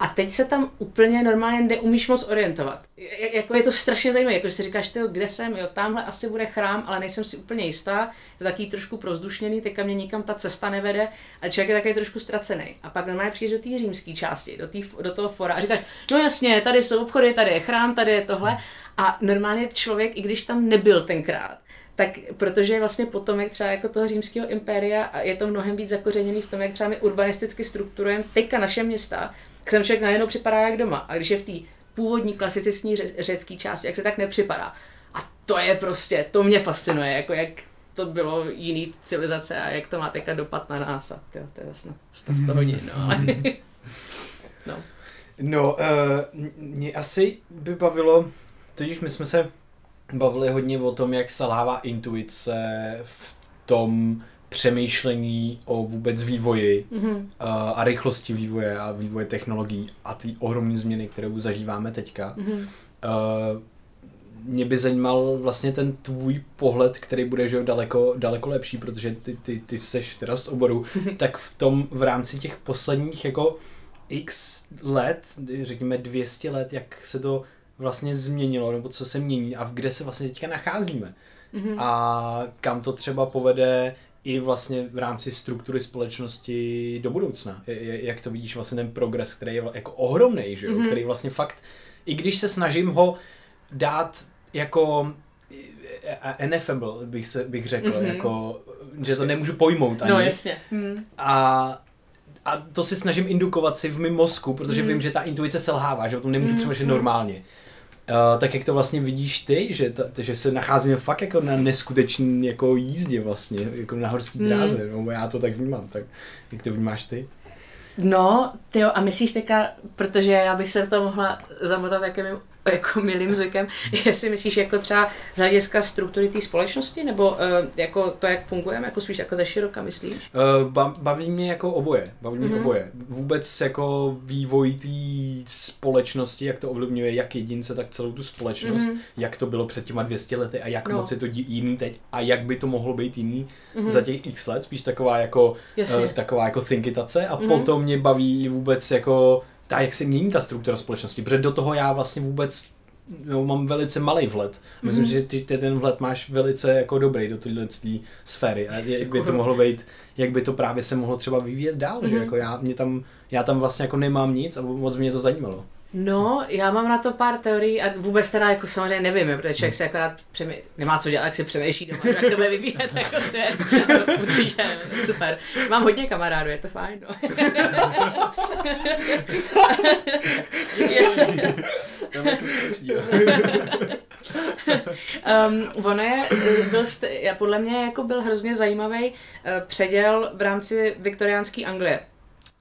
a teď se tam úplně normálně neumíš moc orientovat. J- jako je to strašně zajímavé, jako si říkáš, tyjo, kde jsem, jo, tamhle asi bude chrám, ale nejsem si úplně jistá, je to taky trošku prozdušněný, teďka mě nikam ta cesta nevede a člověk je taky trošku ztracený. A pak normálně přijdeš do té římské části, do, tý, do toho fora a říkáš, no jasně, tady jsou obchody, tady je chrám, tady je tohle. A normálně člověk, i když tam nebyl tenkrát, tak protože vlastně potomek třeba jako toho římského impéria a je to mnohem víc zakořeněný v tom, jak třeba my urbanisticky strukturujeme teďka naše města, tak tam člověk najednou připadá jak doma. A když je v té původní klasicistní řecké části, jak se tak nepřipadá. A to je prostě, to mě fascinuje, jako jak to bylo jiný civilizace a jak to má teďka dopad na nás. A tyjo, to je jasno, 100 hodin, no. Ale... no. No, uh, mě asi by bavilo, totiž my jsme se bavili hodně o tom, jak selhává intuice v tom přemýšlení o vůbec vývoji mm-hmm. a rychlosti vývoje a vývoje technologií a ty ohromné změny, které zažíváme teďka. Mm-hmm. Uh, mě by zajímal vlastně ten tvůj pohled, který bude že daleko, daleko lepší, protože ty, ty, ty seš teda z oboru, tak v tom v rámci těch posledních jako x let, řekněme 200 let, jak se to vlastně změnilo, nebo co se mění a kde se vlastně teďka nacházíme. Mm-hmm. A kam to třeba povede i vlastně v rámci struktury společnosti do budoucna. Jak to vidíš vlastně ten progres, který je jako ohromný, že jo? Mm-hmm. který vlastně fakt, i když se snažím ho dát jako ineffable, bych, se, bych řekl, mm-hmm. jako, že to nemůžu pojmout ani. No jasně. Mm. A a to si snažím indukovat si v mém mozku, protože mm. vím, že ta intuice selhává, že o tom nemůžu mm. přemýšlet normálně. Uh, tak jak to vlastně vidíš ty, že, ta, že se nacházíme fakt jako na neskutečný jako jízdě vlastně, jako na horský hmm. dráze, mm. no já to tak vnímám, tak jak to vnímáš ty? No, ty a myslíš teďka, protože já bych se to mohla zamotat jakým jako milým zvykem, jestli myslíš jako třeba z hlediska struktury té společnosti, nebo uh, jako to, jak fungujeme, jako spíš jako ze široka myslíš? Uh, baví mě jako oboje, baví mě mm-hmm. oboje. Vůbec jako vývoj té společnosti, jak to ovlivňuje jak jedince, tak celou tu společnost, mm-hmm. jak to bylo před těma 200 lety a jak no. moc je to jiný teď a jak by to mohlo být jiný mm-hmm. za těch x let, spíš taková jako, uh, taková jako thinkitace a mm-hmm. potom mě baví vůbec jako ta, jak se mění ta struktura společnosti, protože do toho já vlastně vůbec jo, mám velice malý vhled. Myslím, mm-hmm. že ty, ty ten vhled máš velice jako dobrý do téhle sféry a jak by to mohlo být, jak by to právě se mohlo třeba vyvíjet dál, mm-hmm. že jako já, mě tam, já tam vlastně jako nemám nic a moc mě to zajímalo. No, já mám na to pár teorií a vůbec teda jako samozřejmě nevím, protože člověk se akorát přemý... nemá co dělat, tak si přemýšlí doma, jak se bude vyvíjet jako svět. Určitě, super. Mám hodně kamarádů, je to fajn. No. um, ono je, byl, já podle mě jako byl hrozně zajímavý uh, předěl v rámci viktoriánské Anglie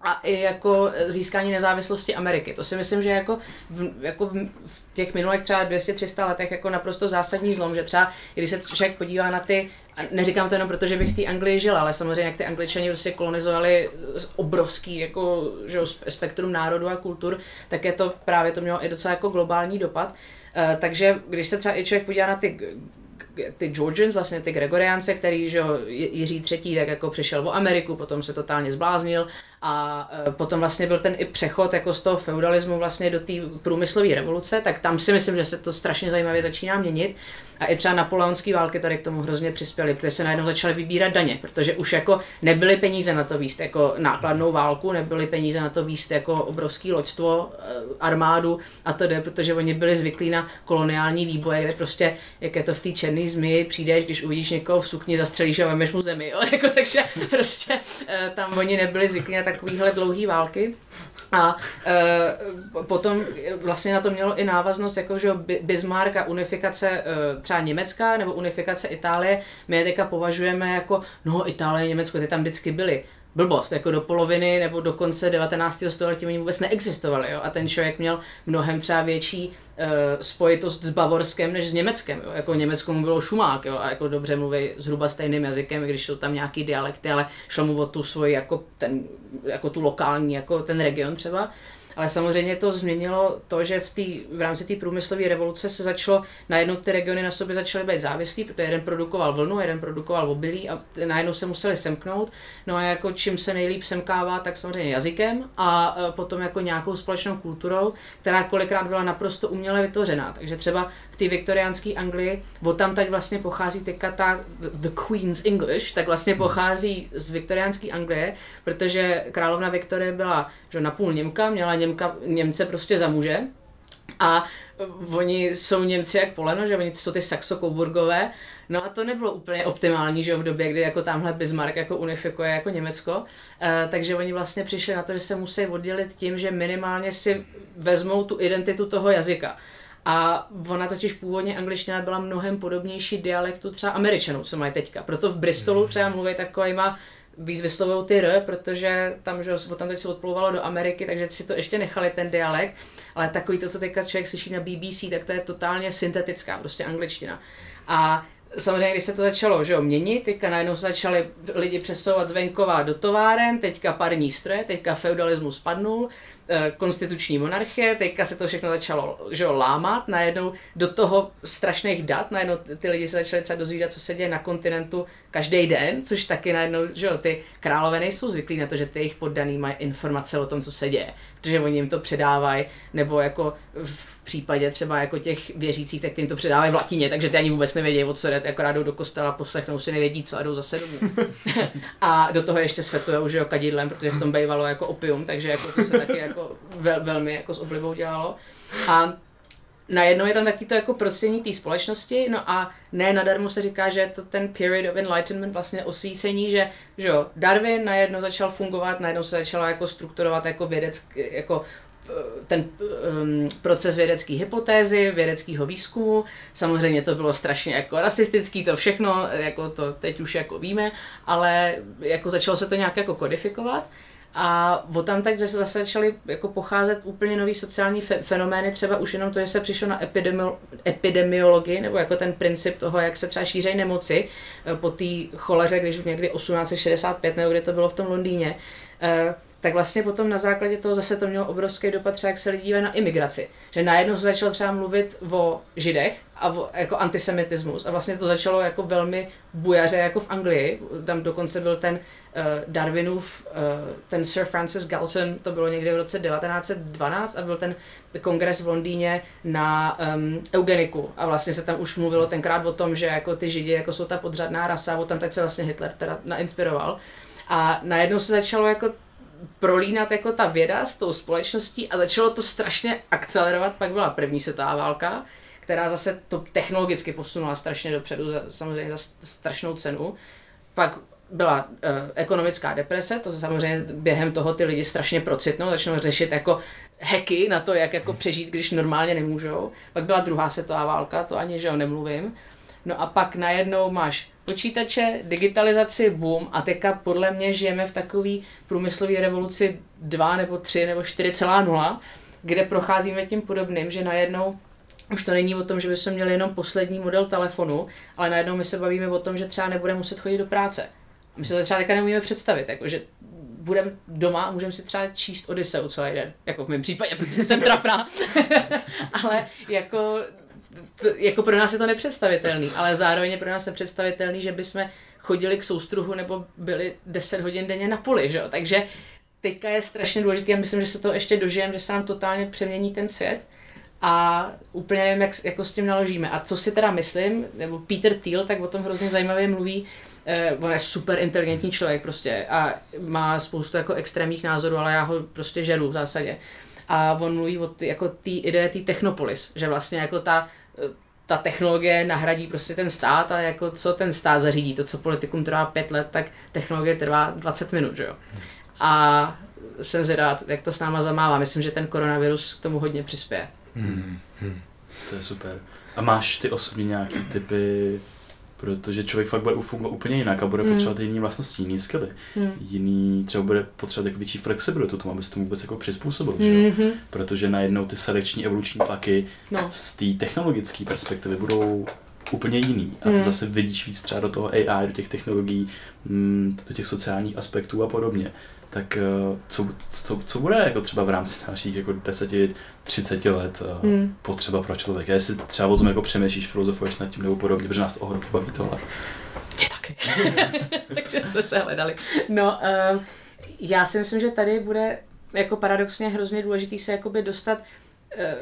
a i jako získání nezávislosti Ameriky. To si myslím, že jako v, jako v těch minulých třeba 200-300 letech jako naprosto zásadní zlom, že třeba když se člověk podívá na ty, neříkám to jenom proto, že bych v té Anglii žila, ale samozřejmě jak ty Angličani prostě kolonizovali obrovský jako, že, spektrum národů a kultur, tak je to právě to mělo i docela jako globální dopad. Uh, takže když se třeba i člověk podívá na ty ty Georgians, vlastně ty Gregoriánce, který že Jiří třetí tak jako přišel o Ameriku, potom se totálně zbláznil a e, potom vlastně byl ten i přechod jako z toho feudalismu vlastně do té průmyslové revoluce, tak tam si myslím, že se to strašně zajímavě začíná měnit. A i třeba napoleonské války tady k tomu hrozně přispěly, protože se najednou začaly vybírat daně, protože už jako nebyly peníze na to výst jako nákladnou válku, nebyly peníze na to výst jako obrovský loďstvo, e, armádu a to jde, protože oni byli zvyklí na koloniální výboje, kde prostě, jak je to v té černé zmi, přijdeš, když uvidíš někoho v sukni, zastřelíš a vemeš mu zemi, jo? Jako, takže prostě eh, tam oni nebyli zvyklí na takovýhle dlouhý války. A e, potom vlastně na to mělo i návaznost, jako že Bismarck a unifikace e, třeba Německa nebo unifikace Itálie. My je teďka považujeme jako, no Itálie, Německo, ty tam vždycky byly blbost, jako do poloviny nebo do konce 19. století oni vůbec neexistovali, jo? a ten člověk měl mnohem třeba větší uh, spojitost s Bavorskem než s Německem, jo? jako Německo mu bylo šumák, jo? a jako dobře mluví zhruba stejným jazykem, když jsou tam nějaký dialekty, ale šlo mu o tu svoji, jako, ten, jako tu lokální, jako ten region třeba, ale samozřejmě to změnilo to, že v, tý, v rámci té průmyslové revoluce se začalo, najednou ty regiony na sobě začaly být závislí, protože jeden produkoval vlnu, jeden produkoval obilí a najednou se museli semknout. No a jako čím se nejlíp semkává, tak samozřejmě jazykem a e, potom jako nějakou společnou kulturou, která kolikrát byla naprosto uměle vytvořená. Takže třeba v té viktoriánské Anglii, od tam teď vlastně pochází teďka ta The Queen's English, tak vlastně pochází z viktoriánské Anglie, protože královna Viktorie byla že napůl Němka, měla Němka, Němce prostě za muže. A oni jsou Němci jak poleno, že oni jsou ty saxo No a to nebylo úplně optimální, že v době, kdy jako tamhle Bismarck jako unifikuje jako Německo. Uh, takže oni vlastně přišli na to, že se musí oddělit tím, že minimálně si vezmou tu identitu toho jazyka. A ona totiž původně angličtina byla mnohem podobnější dialektu třeba američanů, co mají teďka. Proto v Bristolu třeba mluví takovýma víc vyslovují ty R, protože tam, že tam teď se odplouvalo do Ameriky, takže si to ještě nechali ten dialekt, ale takový to, co teďka člověk slyší na BBC, tak to je totálně syntetická, prostě angličtina. A samozřejmě, když se to začalo že jo, měnit, teďka najednou se začali lidi přesouvat z venkova do továren, teďka parní stroje, teďka feudalismus padnul, Eh, konstituční monarchie, teďka se to všechno začalo že jo, lámat, najednou do toho strašných dat, najednou ty lidi se začali třeba dozvídat, co se děje na kontinentu každý den, což taky najednou, že jo, ty králové nejsou zvyklí na to, že ty jejich poddaný mají informace o tom, co se děje, protože oni jim to předávají, nebo jako v případě třeba jako těch věřících, tak ty jim to předávají v latině, takže ty ani vůbec nevědí, o co jde, jako jdou do kostela, poslechnou si, nevědí co a jdou zase domů. a do toho ještě svetujou, že jo, kadidlem, protože v tom bývalo jako opium, takže jako to se taky jako vel, velmi jako s oblibou dělalo. A najednou je tam taky to jako procení té společnosti, no a ne nadarmo se říká, že je to ten period of enlightenment, vlastně osvícení, že, že jo, Darwin najednou začal fungovat, najednou se začalo jako strukturovat jako vědecký, jako ten um, proces vědecké hypotézy, vědeckého výzkumu. Samozřejmě to bylo strašně jako rasistický, to všechno, jako to teď už jako víme, ale jako začalo se to nějak jako kodifikovat. A o tam tak zase, začaly jako pocházet úplně nový sociální fe- fenomény, třeba už jenom to, že se přišlo na epidemi- epidemiologii, nebo jako ten princip toho, jak se třeba šířejí nemoci eh, po té choleře, když někdy 1865, nebo kdy to bylo v tom Londýně, eh, tak vlastně potom na základě toho zase to mělo obrovský dopad třeba, jak se dívají na imigraci. Že najednou se začalo třeba mluvit o židech a o, jako antisemitismus a vlastně to začalo jako velmi bujaře jako v Anglii. Tam dokonce byl ten uh, Darwinův, uh, ten Sir Francis Galton, to bylo někdy v roce 1912 a byl ten kongres v Londýně na um, eugeniku a vlastně se tam už mluvilo tenkrát o tom, že jako ty židi jako jsou ta podřadná rasa, o tam teď se vlastně Hitler teda nainspiroval. A najednou se začalo jako prolínat jako ta věda s tou společností a začalo to strašně akcelerovat. Pak byla první světová válka, která zase to technologicky posunula strašně dopředu, za, samozřejmě za strašnou cenu. Pak byla uh, ekonomická deprese, to samozřejmě během toho ty lidi strašně procitnou, začnou řešit jako heky na to, jak jako přežít, když normálně nemůžou. Pak byla druhá světová válka, to ani že jo nemluvím. No a pak najednou máš počítače, digitalizaci, boom a teďka podle mě žijeme v takové průmyslové revoluci 2 nebo 3 nebo 4,0, kde procházíme tím podobným, že najednou už to není o tom, že bychom měli jenom poslední model telefonu, ale najednou my se bavíme o tom, že třeba nebudeme muset chodit do práce. My se to třeba teďka neumíme představit, jako, že budeme doma a můžeme si třeba číst Odysseu celý den. Jako v mém případě, protože jsem trapná. ale jako to, jako pro nás je to nepředstavitelný, ale zároveň je pro nás nepředstavitelný, že bychom chodili k soustruhu nebo byli 10 hodin denně na poli, že? takže teďka je strašně důležité a myslím, že se to ještě dožijem, že se nám totálně přemění ten svět a úplně nevím, jak jako s tím naložíme. A co si teda myslím, nebo Peter Thiel tak o tom hrozně zajímavě mluví, eh, on je super inteligentní člověk prostě a má spoustu jako extrémních názorů, ale já ho prostě žeru v zásadě. A on mluví o ty, jako té ideje té technopolis, že vlastně jako ta ta technologie nahradí prostě ten stát a jako co ten stát zařídí, to, co politikům trvá pět let, tak technologie trvá 20 minut, že jo. A jsem zvědavá, jak to s náma zamává. Myslím, že ten koronavirus k tomu hodně přispěje. Hmm. Hmm. To je super. A máš ty osobně nějaký typy, protože člověk fakt bude fungovat úplně jinak a bude hmm. potřebovat jiný vlastnosti, jiný skily. Hmm. Jiný, třeba bude potřebovat jako větší flexibilitu tomu, aby se tomu vůbec jako přizpůsobil. Hmm. Že? Protože najednou ty selekční evoluční tlaky no. z té technologické perspektivy budou úplně jiný. A ty hmm. zase vidíš víc třeba do toho AI, do těch technologií, mm, do těch sociálních aspektů a podobně tak eh, co, co, co bude jako třeba v rámci dalších jako 10, 30 let eh, hmm. potřeba pro člověka? Jestli třeba o tom jako přemýšlíš, filozofuješ nad tím nebo podobně, protože nás to ohromně baví tohle. Mě taky. Takže jsme se hledali. No, uh, já si myslím, že tady bude jako paradoxně hrozně důležitý se jakoby dostat Eh,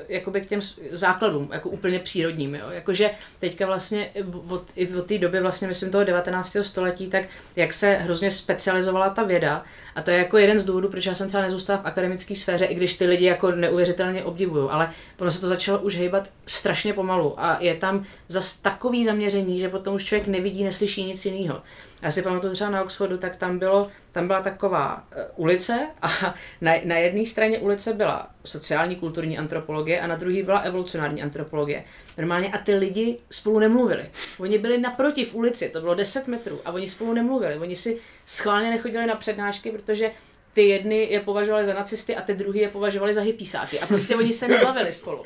jakoby k těm základům, jako úplně přírodním, jo. Jakože teďka vlastně od, i od té doby vlastně myslím toho 19. století, tak jak se hrozně specializovala ta věda a to je jako jeden z důvodů, proč já jsem třeba nezůstala v akademické sféře, i když ty lidi jako neuvěřitelně obdivují, ale ono se to začalo už hejbat strašně pomalu a je tam zas takový zaměření, že potom už člověk nevidí, neslyší nic jiného. Já si pamatuju třeba na Oxfordu, tak tam, bylo, tam byla taková uh, ulice a na, na jedné straně ulice byla sociální kulturní antropologie a na druhé byla evolucionární antropologie. Normálně a ty lidi spolu nemluvili. Oni byli naproti v ulici, to bylo 10 metrů a oni spolu nemluvili. Oni si schválně nechodili na přednášky, protože ty jedny je považovali za nacisty a ty druhý je považovali za hypísáky. A prostě oni se nebavili spolu.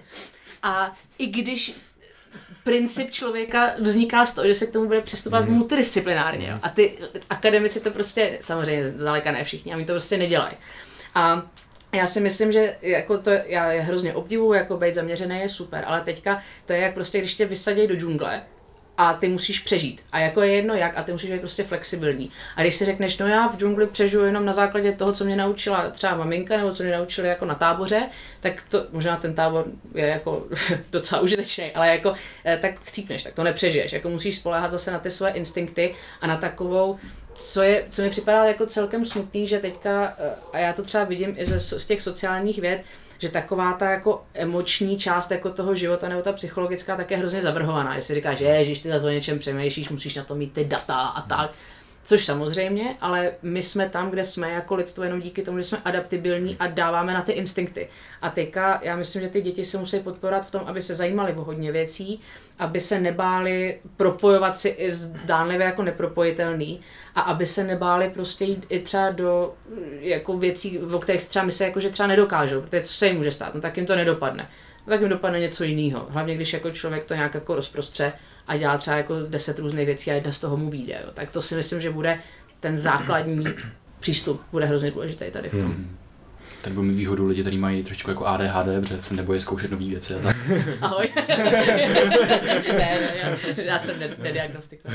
A i když princip člověka vzniká z toho, že se k tomu bude přistupovat mm. multidisciplinárně. Jo. A ty akademici to prostě, samozřejmě zdaleka ne všichni, a oni to prostě nedělají. A já si myslím, že jako to, já je hrozně obdivuju, jako být zaměřený je super, ale teďka to je jak prostě, když tě vysadí do džungle a ty musíš přežít. A jako je jedno jak, a ty musíš být prostě flexibilní. A když si řekneš, no já v džungli přežiju jenom na základě toho, co mě naučila třeba maminka, nebo co mě naučili jako na táboře, tak to, možná ten tábor je jako docela užitečný, ale jako eh, tak chcípneš, tak to nepřežiješ. Jako musíš spoléhat zase na ty své instinkty a na takovou co, je, co mi připadá jako celkem smutný, že teďka, eh, a já to třeba vidím i ze, z těch sociálních věd, že taková ta jako emoční část jako toho života nebo ta psychologická tak je hrozně zavrhovaná. Že si říkáš, že ježiš, ty za o něčem přemýšlíš, musíš na to mít ty data a tak. Což samozřejmě, ale my jsme tam, kde jsme jako lidstvo jenom díky tomu, že jsme adaptibilní a dáváme na ty instinkty. A teďka já myslím, že ty děti se musí podporovat v tom, aby se zajímali o hodně věcí, aby se nebáli propojovat si i zdánlivě jako nepropojitelný a aby se nebáli prostě jít i třeba do jako věcí, o kterých třeba my se jako, že třeba nedokážou, protože co se jim může stát, no tak jim to nedopadne. No, tak jim dopadne něco jiného. Hlavně když jako člověk to nějak jako rozprostře a dělá třeba jako deset různých věcí a jedna z toho mu vyjde. Tak to si myslím, že bude ten základní přístup, bude hrozně důležitý tady v tom. Hmm tak budou mít výhodu lidi, kteří mají trošku jako ADHD, protože se nebojí zkoušet nové věci. Tak. Ahoj. ne, ne, já, já jsem nediagnostik.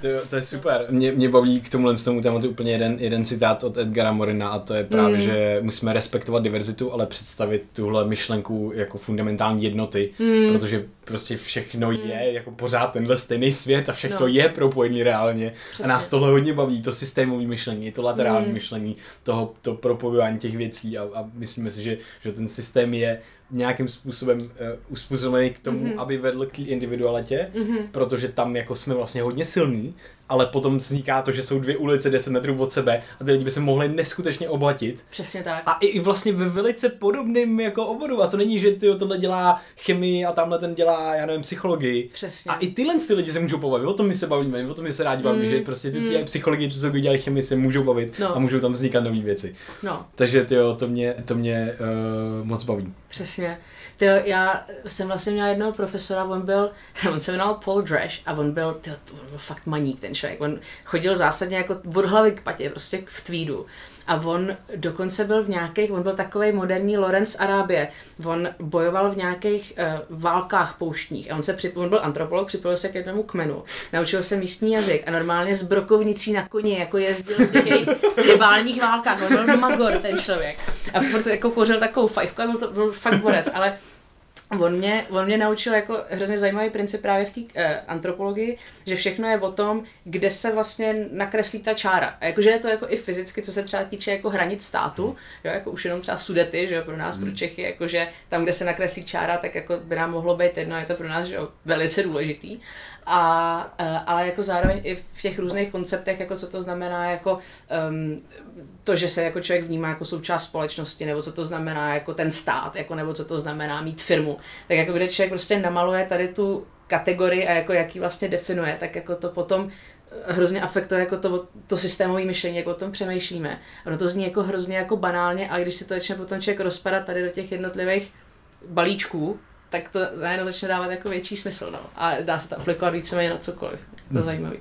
to, to, je super. Mě, mě baví k tomuhle tomu tématu úplně jeden, jeden citát od Edgara Morina a to je právě, mm. že musíme respektovat diverzitu, ale představit tuhle myšlenku jako fundamentální jednoty, mm. protože prostě všechno mm. je jako pořád tenhle stejný svět a všechno no. je propojený reálně. Přesně. A nás tohle hodně baví, to systémové myšlení, to laterální mm. myšlení, toho, to propojování těch věcí a, a myslíme si, že, že ten systém je nějakým způsobem uh, uspůsobený k tomu, mm-hmm. aby vedl k individualitě, mm-hmm. protože tam jako jsme vlastně hodně silní, ale potom vzniká to, že jsou dvě ulice 10 metrů od sebe a ty lidi by se mohli neskutečně obohatit. Přesně tak. A i vlastně ve velice podobným jako oboru. A to není, že ty tohle dělá chemii a tamhle ten dělá, já nevím, psychologii. Přesně. A i tyhle ty lidi se můžou pobavit. O tom my se bavíme, o tom my se rádi bavíme, mm. že prostě ty mm. psychologii, co se dělají chemii, se můžou bavit no. a můžou tam vznikat nové věci. No. Takže tyjo, to mě, to mě uh, moc baví. Přesně. Tyjo, já jsem vlastně měla jednoho profesora, on byl, on se jmenoval Paul Dresch a on byl, tyjo, on byl fakt maník ten člověk. On chodil zásadně jako od hlavy k patě, prostě v tweedu. A on dokonce byl v nějakých, on byl takový moderní Lorenz Arábie. On bojoval v nějakých uh, válkách pouštních. A on se přip, on byl antropolog, připojil se k jednomu kmenu. Naučil se místní jazyk a normálně s brokovnicí na koni, jako jezdil v těch rybálních válkách. On byl magor, ten člověk. A proto jako kořil takovou fajfku a byl to byl fakt borec. Ale On mě, on mě naučil jako hrozně zajímavý princip právě v té eh, antropologii, že všechno je o tom, kde se vlastně nakreslí ta čára. A jakože je to jako i fyzicky, co se třeba týče jako hranic státu, jo, jako už jenom třeba sudety, že jo, pro nás, pro Čechy, jakože tam, kde se nakreslí čára, tak jako by nám mohlo být jedno, je to pro nás že jo, velice důležitý. A, eh, ale jako zároveň i v těch různých konceptech, jako co to znamená, jako um, to, že se jako člověk vnímá jako součást společnosti, nebo co to znamená jako ten stát, jako nebo co to znamená mít firmu, tak jako kde člověk prostě namaluje tady tu kategorii a jako jaký vlastně definuje, tak jako to potom eh, hrozně afektuje jako to, to systémové myšlení, jak o tom přemýšlíme. Ono to zní jako hrozně jako banálně, ale když si to začne potom člověk rozpadat tady do těch jednotlivých balíčků, tak to najednou začne dávat jako větší smysl. No. A dá se to aplikovat víceméně na cokoliv. To je hmm. zajímavý.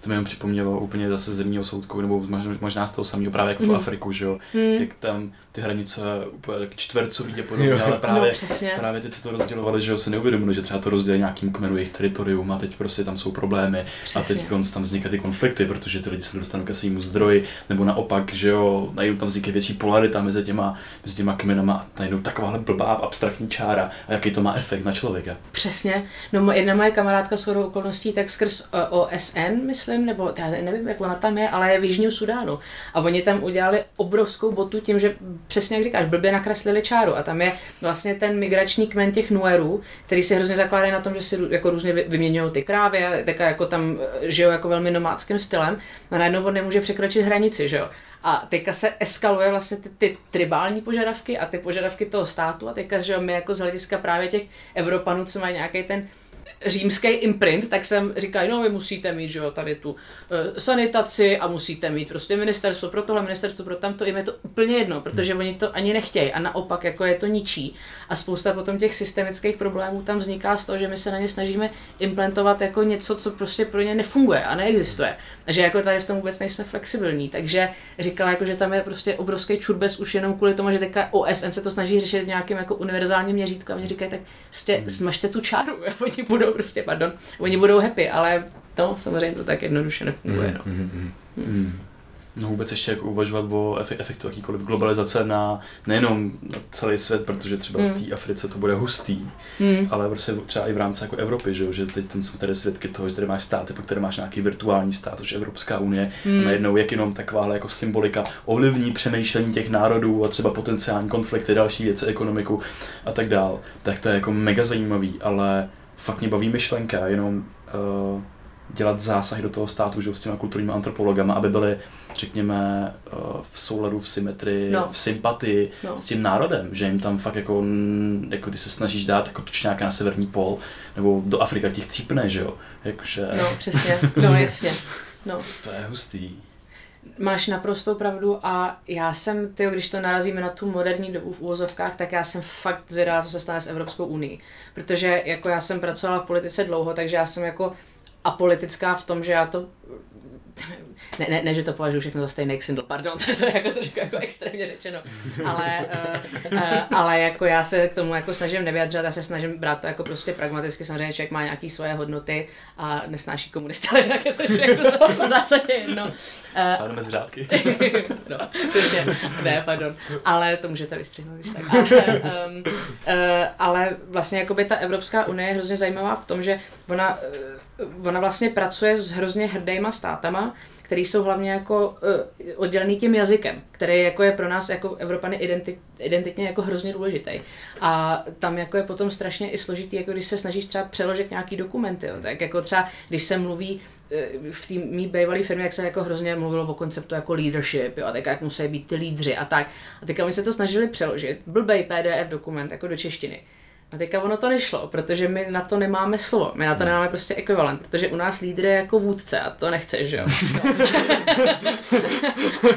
to mi připomnělo úplně zase zemního soudku, nebo možná z toho samého právě jako mm. Afriku, že jo, mm. jak tam ty hranice úplně taky čtvercový a podobně, ale právě, no, právě teď se to rozdělovali, že jo, se neuvědomili, že třeba to rozdělí nějakým kmenu jejich teritorium a teď prostě tam jsou problémy přesně. a teď tam vznikají ty konflikty, protože ty lidi se dostanou ke svému zdroji, nebo naopak, že jo, najednou tam vznikne větší polarita mezi těma, mezi těma kmenama a najednou takováhle blbá abstraktní čára a jaký to má efekt na člověka. Přesně. No jedna moje kamarádka s okolností tak skrz eh, OSN, myslím, nebo já nevím, jak ona tam je, ale je v Jižním Sudánu. A oni tam udělali obrovskou botu tím, že přesně jak říkáš, blbě nakreslili čáru a tam je vlastně ten migrační kmen těch Nuerů, který se hrozně zakládají na tom, že si jako různě vyměňují ty krávy a tak jako tam eh, žijou jako velmi nomádským stylem a najednou on nemůže překročit hranici, že jo. A teďka se eskaluje vlastně ty, ty tribální požadavky a ty požadavky toho státu a teďka, že jo, my jako z hlediska právě těch Evropanů, co mají nějaký ten římský imprint, tak jsem říkal, no vy musíte mít, že jo, tady tu uh, sanitaci a musíte mít prostě ministerstvo pro tohle, ministerstvo pro tamto, jim je to úplně jedno, protože oni to ani nechtějí a naopak jako je to ničí. A spousta potom těch systemických problémů tam vzniká z toho, že my se na ně snažíme implementovat jako něco, co prostě pro ně nefunguje a neexistuje. A že jako tady v tom vůbec nejsme flexibilní. Takže říkala, jako, že tam je prostě obrovský čurbes už jenom kvůli tomu, že teďka OSN se to snaží řešit v nějakém jako univerzálním měřítku a oni říkají, tak prostě hmm. smažte tu čáru a oni budou prostě, pardon, oni budou happy, ale to samozřejmě to tak jednoduše nefunguje. No. Mm, mm, mm. No vůbec ještě jako uvažovat o efektu jakýkoliv globalizace na nejenom na celý svět, protože třeba mm. v té Africe to bude hustý, mm. ale prostě třeba i v rámci jako Evropy, že, že teď ten jsme tady svědky toho, že tady máš státy, pak tady máš nějaký virtuální stát, což je Evropská unie, mm. a najednou jak jenom takováhle jako symbolika ovlivní přemýšlení těch národů a třeba potenciální konflikty, další věci, ekonomiku a tak dál, tak to je jako mega zajímavý, ale fakt mě baví myšlenka, jenom uh, dělat zásahy do toho státu, že s těma kulturními antropologama, aby byly, řekněme, uh, v souladu, v symetrii, no. v sympatii no. s tím národem, že jim tam fakt jako, jako když se snažíš dát jako tučňáka na severní pol, nebo do Afrika těch cípne, že jo, jakože... No, přesně, no jasně. No. To je hustý. Máš naprostou pravdu a já jsem, tyjo, když to narazíme na tu moderní dobu v úvozovkách, tak já jsem fakt zvědavá, co se stane s Evropskou unii. Protože jako já jsem pracovala v politice dlouho, takže já jsem jako apolitická v tom, že já to ne, ne, ne, že to považuji všechno za stejný Xindl, pardon, to je jako trošku jako extrémně řečeno, ale, uh, uh, ale jako já se k tomu jako snažím nevyjadřovat, já se snažím brát to jako prostě pragmaticky, samozřejmě člověk má nějaké svoje hodnoty a nesnáší komunisty, ale tak je to jako v zásadě jedno. Uh, mezi řádky. no, přesně, ne, pardon, ale to můžete vystřihnout, když tak. Ale, um, uh, ale vlastně jako by ta Evropská unie je hrozně zajímavá v tom, že ona, uh, ona vlastně pracuje s hrozně hrdýma státama, který jsou hlavně jako uh, oddělený tím jazykem, který jako je pro nás jako Evropany identit, identitně jako hrozně důležitý. A tam jako je potom strašně i složitý, jako když se snažíš třeba přeložit nějaký dokumenty, jo, tak jako třeba když se mluví eh, v té mý bývalé firmě, jak se jako hrozně mluvilo o konceptu jako leadership, jo, a tak jak musí být ty lídři a tak. A teďka my se to snažili přeložit, blbej PDF dokument jako do češtiny. A teďka ono to nešlo, protože my na to nemáme slovo, my na to hmm. nemáme prostě ekvivalent, protože u nás lídr je jako vůdce a to nechceš, že jo?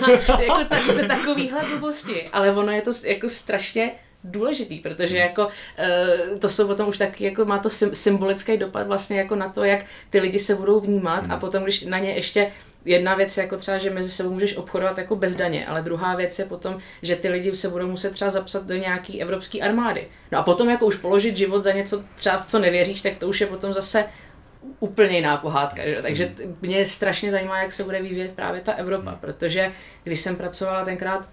No. jako tak, takovýhle blbosti, ale ono je to jako strašně důležitý, protože jako uh, to jsou potom už taky, jako má to symbolický dopad vlastně jako na to, jak ty lidi se budou vnímat a hmm. potom, když na ně ještě jedna věc je jako třeba, že mezi sebou můžeš obchodovat jako bez daně, ale druhá věc je potom, že ty lidi se budou muset třeba zapsat do nějaký evropské armády. No a potom jako už položit život za něco třeba v co nevěříš, tak to už je potom zase úplně jiná pohádka. Že? Takže mě strašně zajímá, jak se bude vyvíjet právě ta Evropa, protože když jsem pracovala tenkrát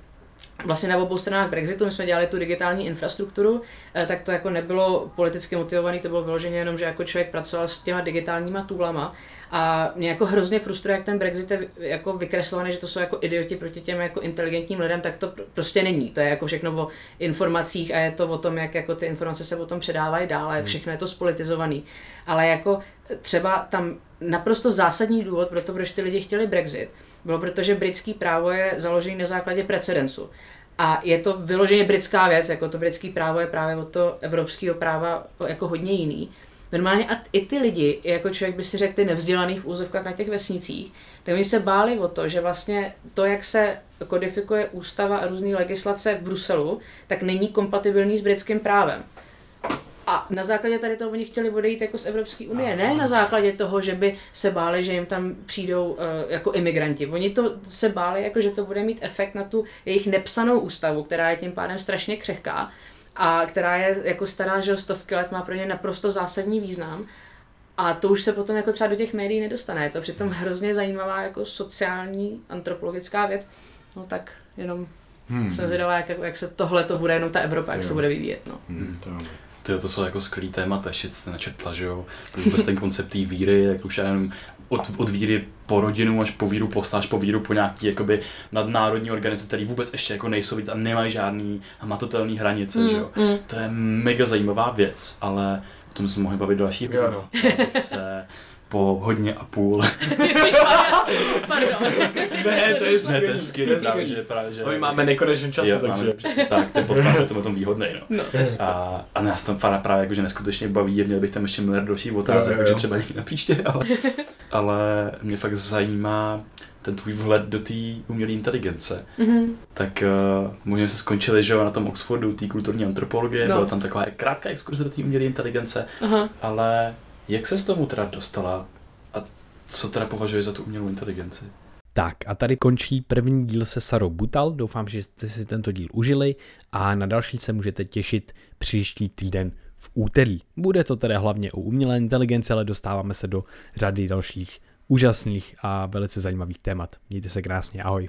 vlastně na obou stranách Brexitu, my jsme dělali tu digitální infrastrukturu, eh, tak to jako nebylo politicky motivované, to bylo vyloženě jenom, že jako člověk pracoval s těma digitálníma toolama a mě jako hrozně frustruje, jak ten Brexit je jako vykreslovaný, že to jsou jako idioti proti těm jako inteligentním lidem, tak to prostě není. To je jako všechno o informacích a je to o tom, jak jako ty informace se potom předávají dále, hmm. všechno je to spolitizovaný. Ale jako třeba tam naprosto zásadní důvod pro to, proč ty lidi chtěli Brexit, bylo protože britský právo je založené na základě precedensu. A je to vyloženě britská věc, jako to britské právo je právě od to evropského práva jako hodně jiný. Normálně a i ty lidi, jako člověk by si řekl, ty nevzdělaný v úzovkách na těch vesnicích, tak oni se báli o to, že vlastně to, jak se kodifikuje ústava a různé legislace v Bruselu, tak není kompatibilní s britským právem. A na základě tady toho oni chtěli odejít jako z Evropské unie, ne na základě toho, že by se báli, že jim tam přijdou uh, jako imigranti. Oni to se báli, jako že to bude mít efekt na tu jejich nepsanou ústavu, která je tím pádem strašně křehká a která je jako stará, že stovky let má pro ně naprosto zásadní význam. A to už se potom jako třeba do těch médií nedostane. Je to přitom hrozně zajímavá jako sociální, antropologická věc. No tak jenom hmm. jsem zvědavá, jak, jak se tohle to bude, jenom ta Evropa, jak se bude vyvíjet. No. Hmm, to ty, to jsou jako skvělý témata, ještě jste načetla, že jo? Vůbec ten koncept té víry, jak už jenom od, od víry po rodinu až po víru po až po víru po nějaký jakoby nadnárodní organizace, které vůbec ještě jako nejsou a nemají žádný hmatatelný hranice, mm, že jo? Mm. To je mega zajímavá věc, ale o tom jsme mohli bavit další jo, no. se po hodně a půl. Pardon. ne, to je skvělý. Ne, to je skvělý, právě, že, právě, že... My máme nekonečný čas, takže... Máme, přesně tak, ten podcast je tom, tom výhodný, no. no. A, a nás tam fara právě jakože neskutečně baví, měl bych tam ještě miliard dalších otázek, takže třeba někdy na příště, ale, ale mě fakt zajímá ten tvůj vhled do té umělé inteligence. Mm-hmm. Tak uh, možná se skončili, že jo, na tom Oxfordu, té kulturní antropologie, no. byla tam taková krátká exkurze do té umělé inteligence, Aha. ale jak se s tomu teda dostala a co teda považuje za tu umělou inteligenci? Tak a tady končí první díl se Sarou Butal. Doufám, že jste si tento díl užili a na další se můžete těšit příští týden v úterý. Bude to tedy hlavně o umělé inteligenci, ale dostáváme se do řady dalších úžasných a velice zajímavých témat. Mějte se krásně, ahoj.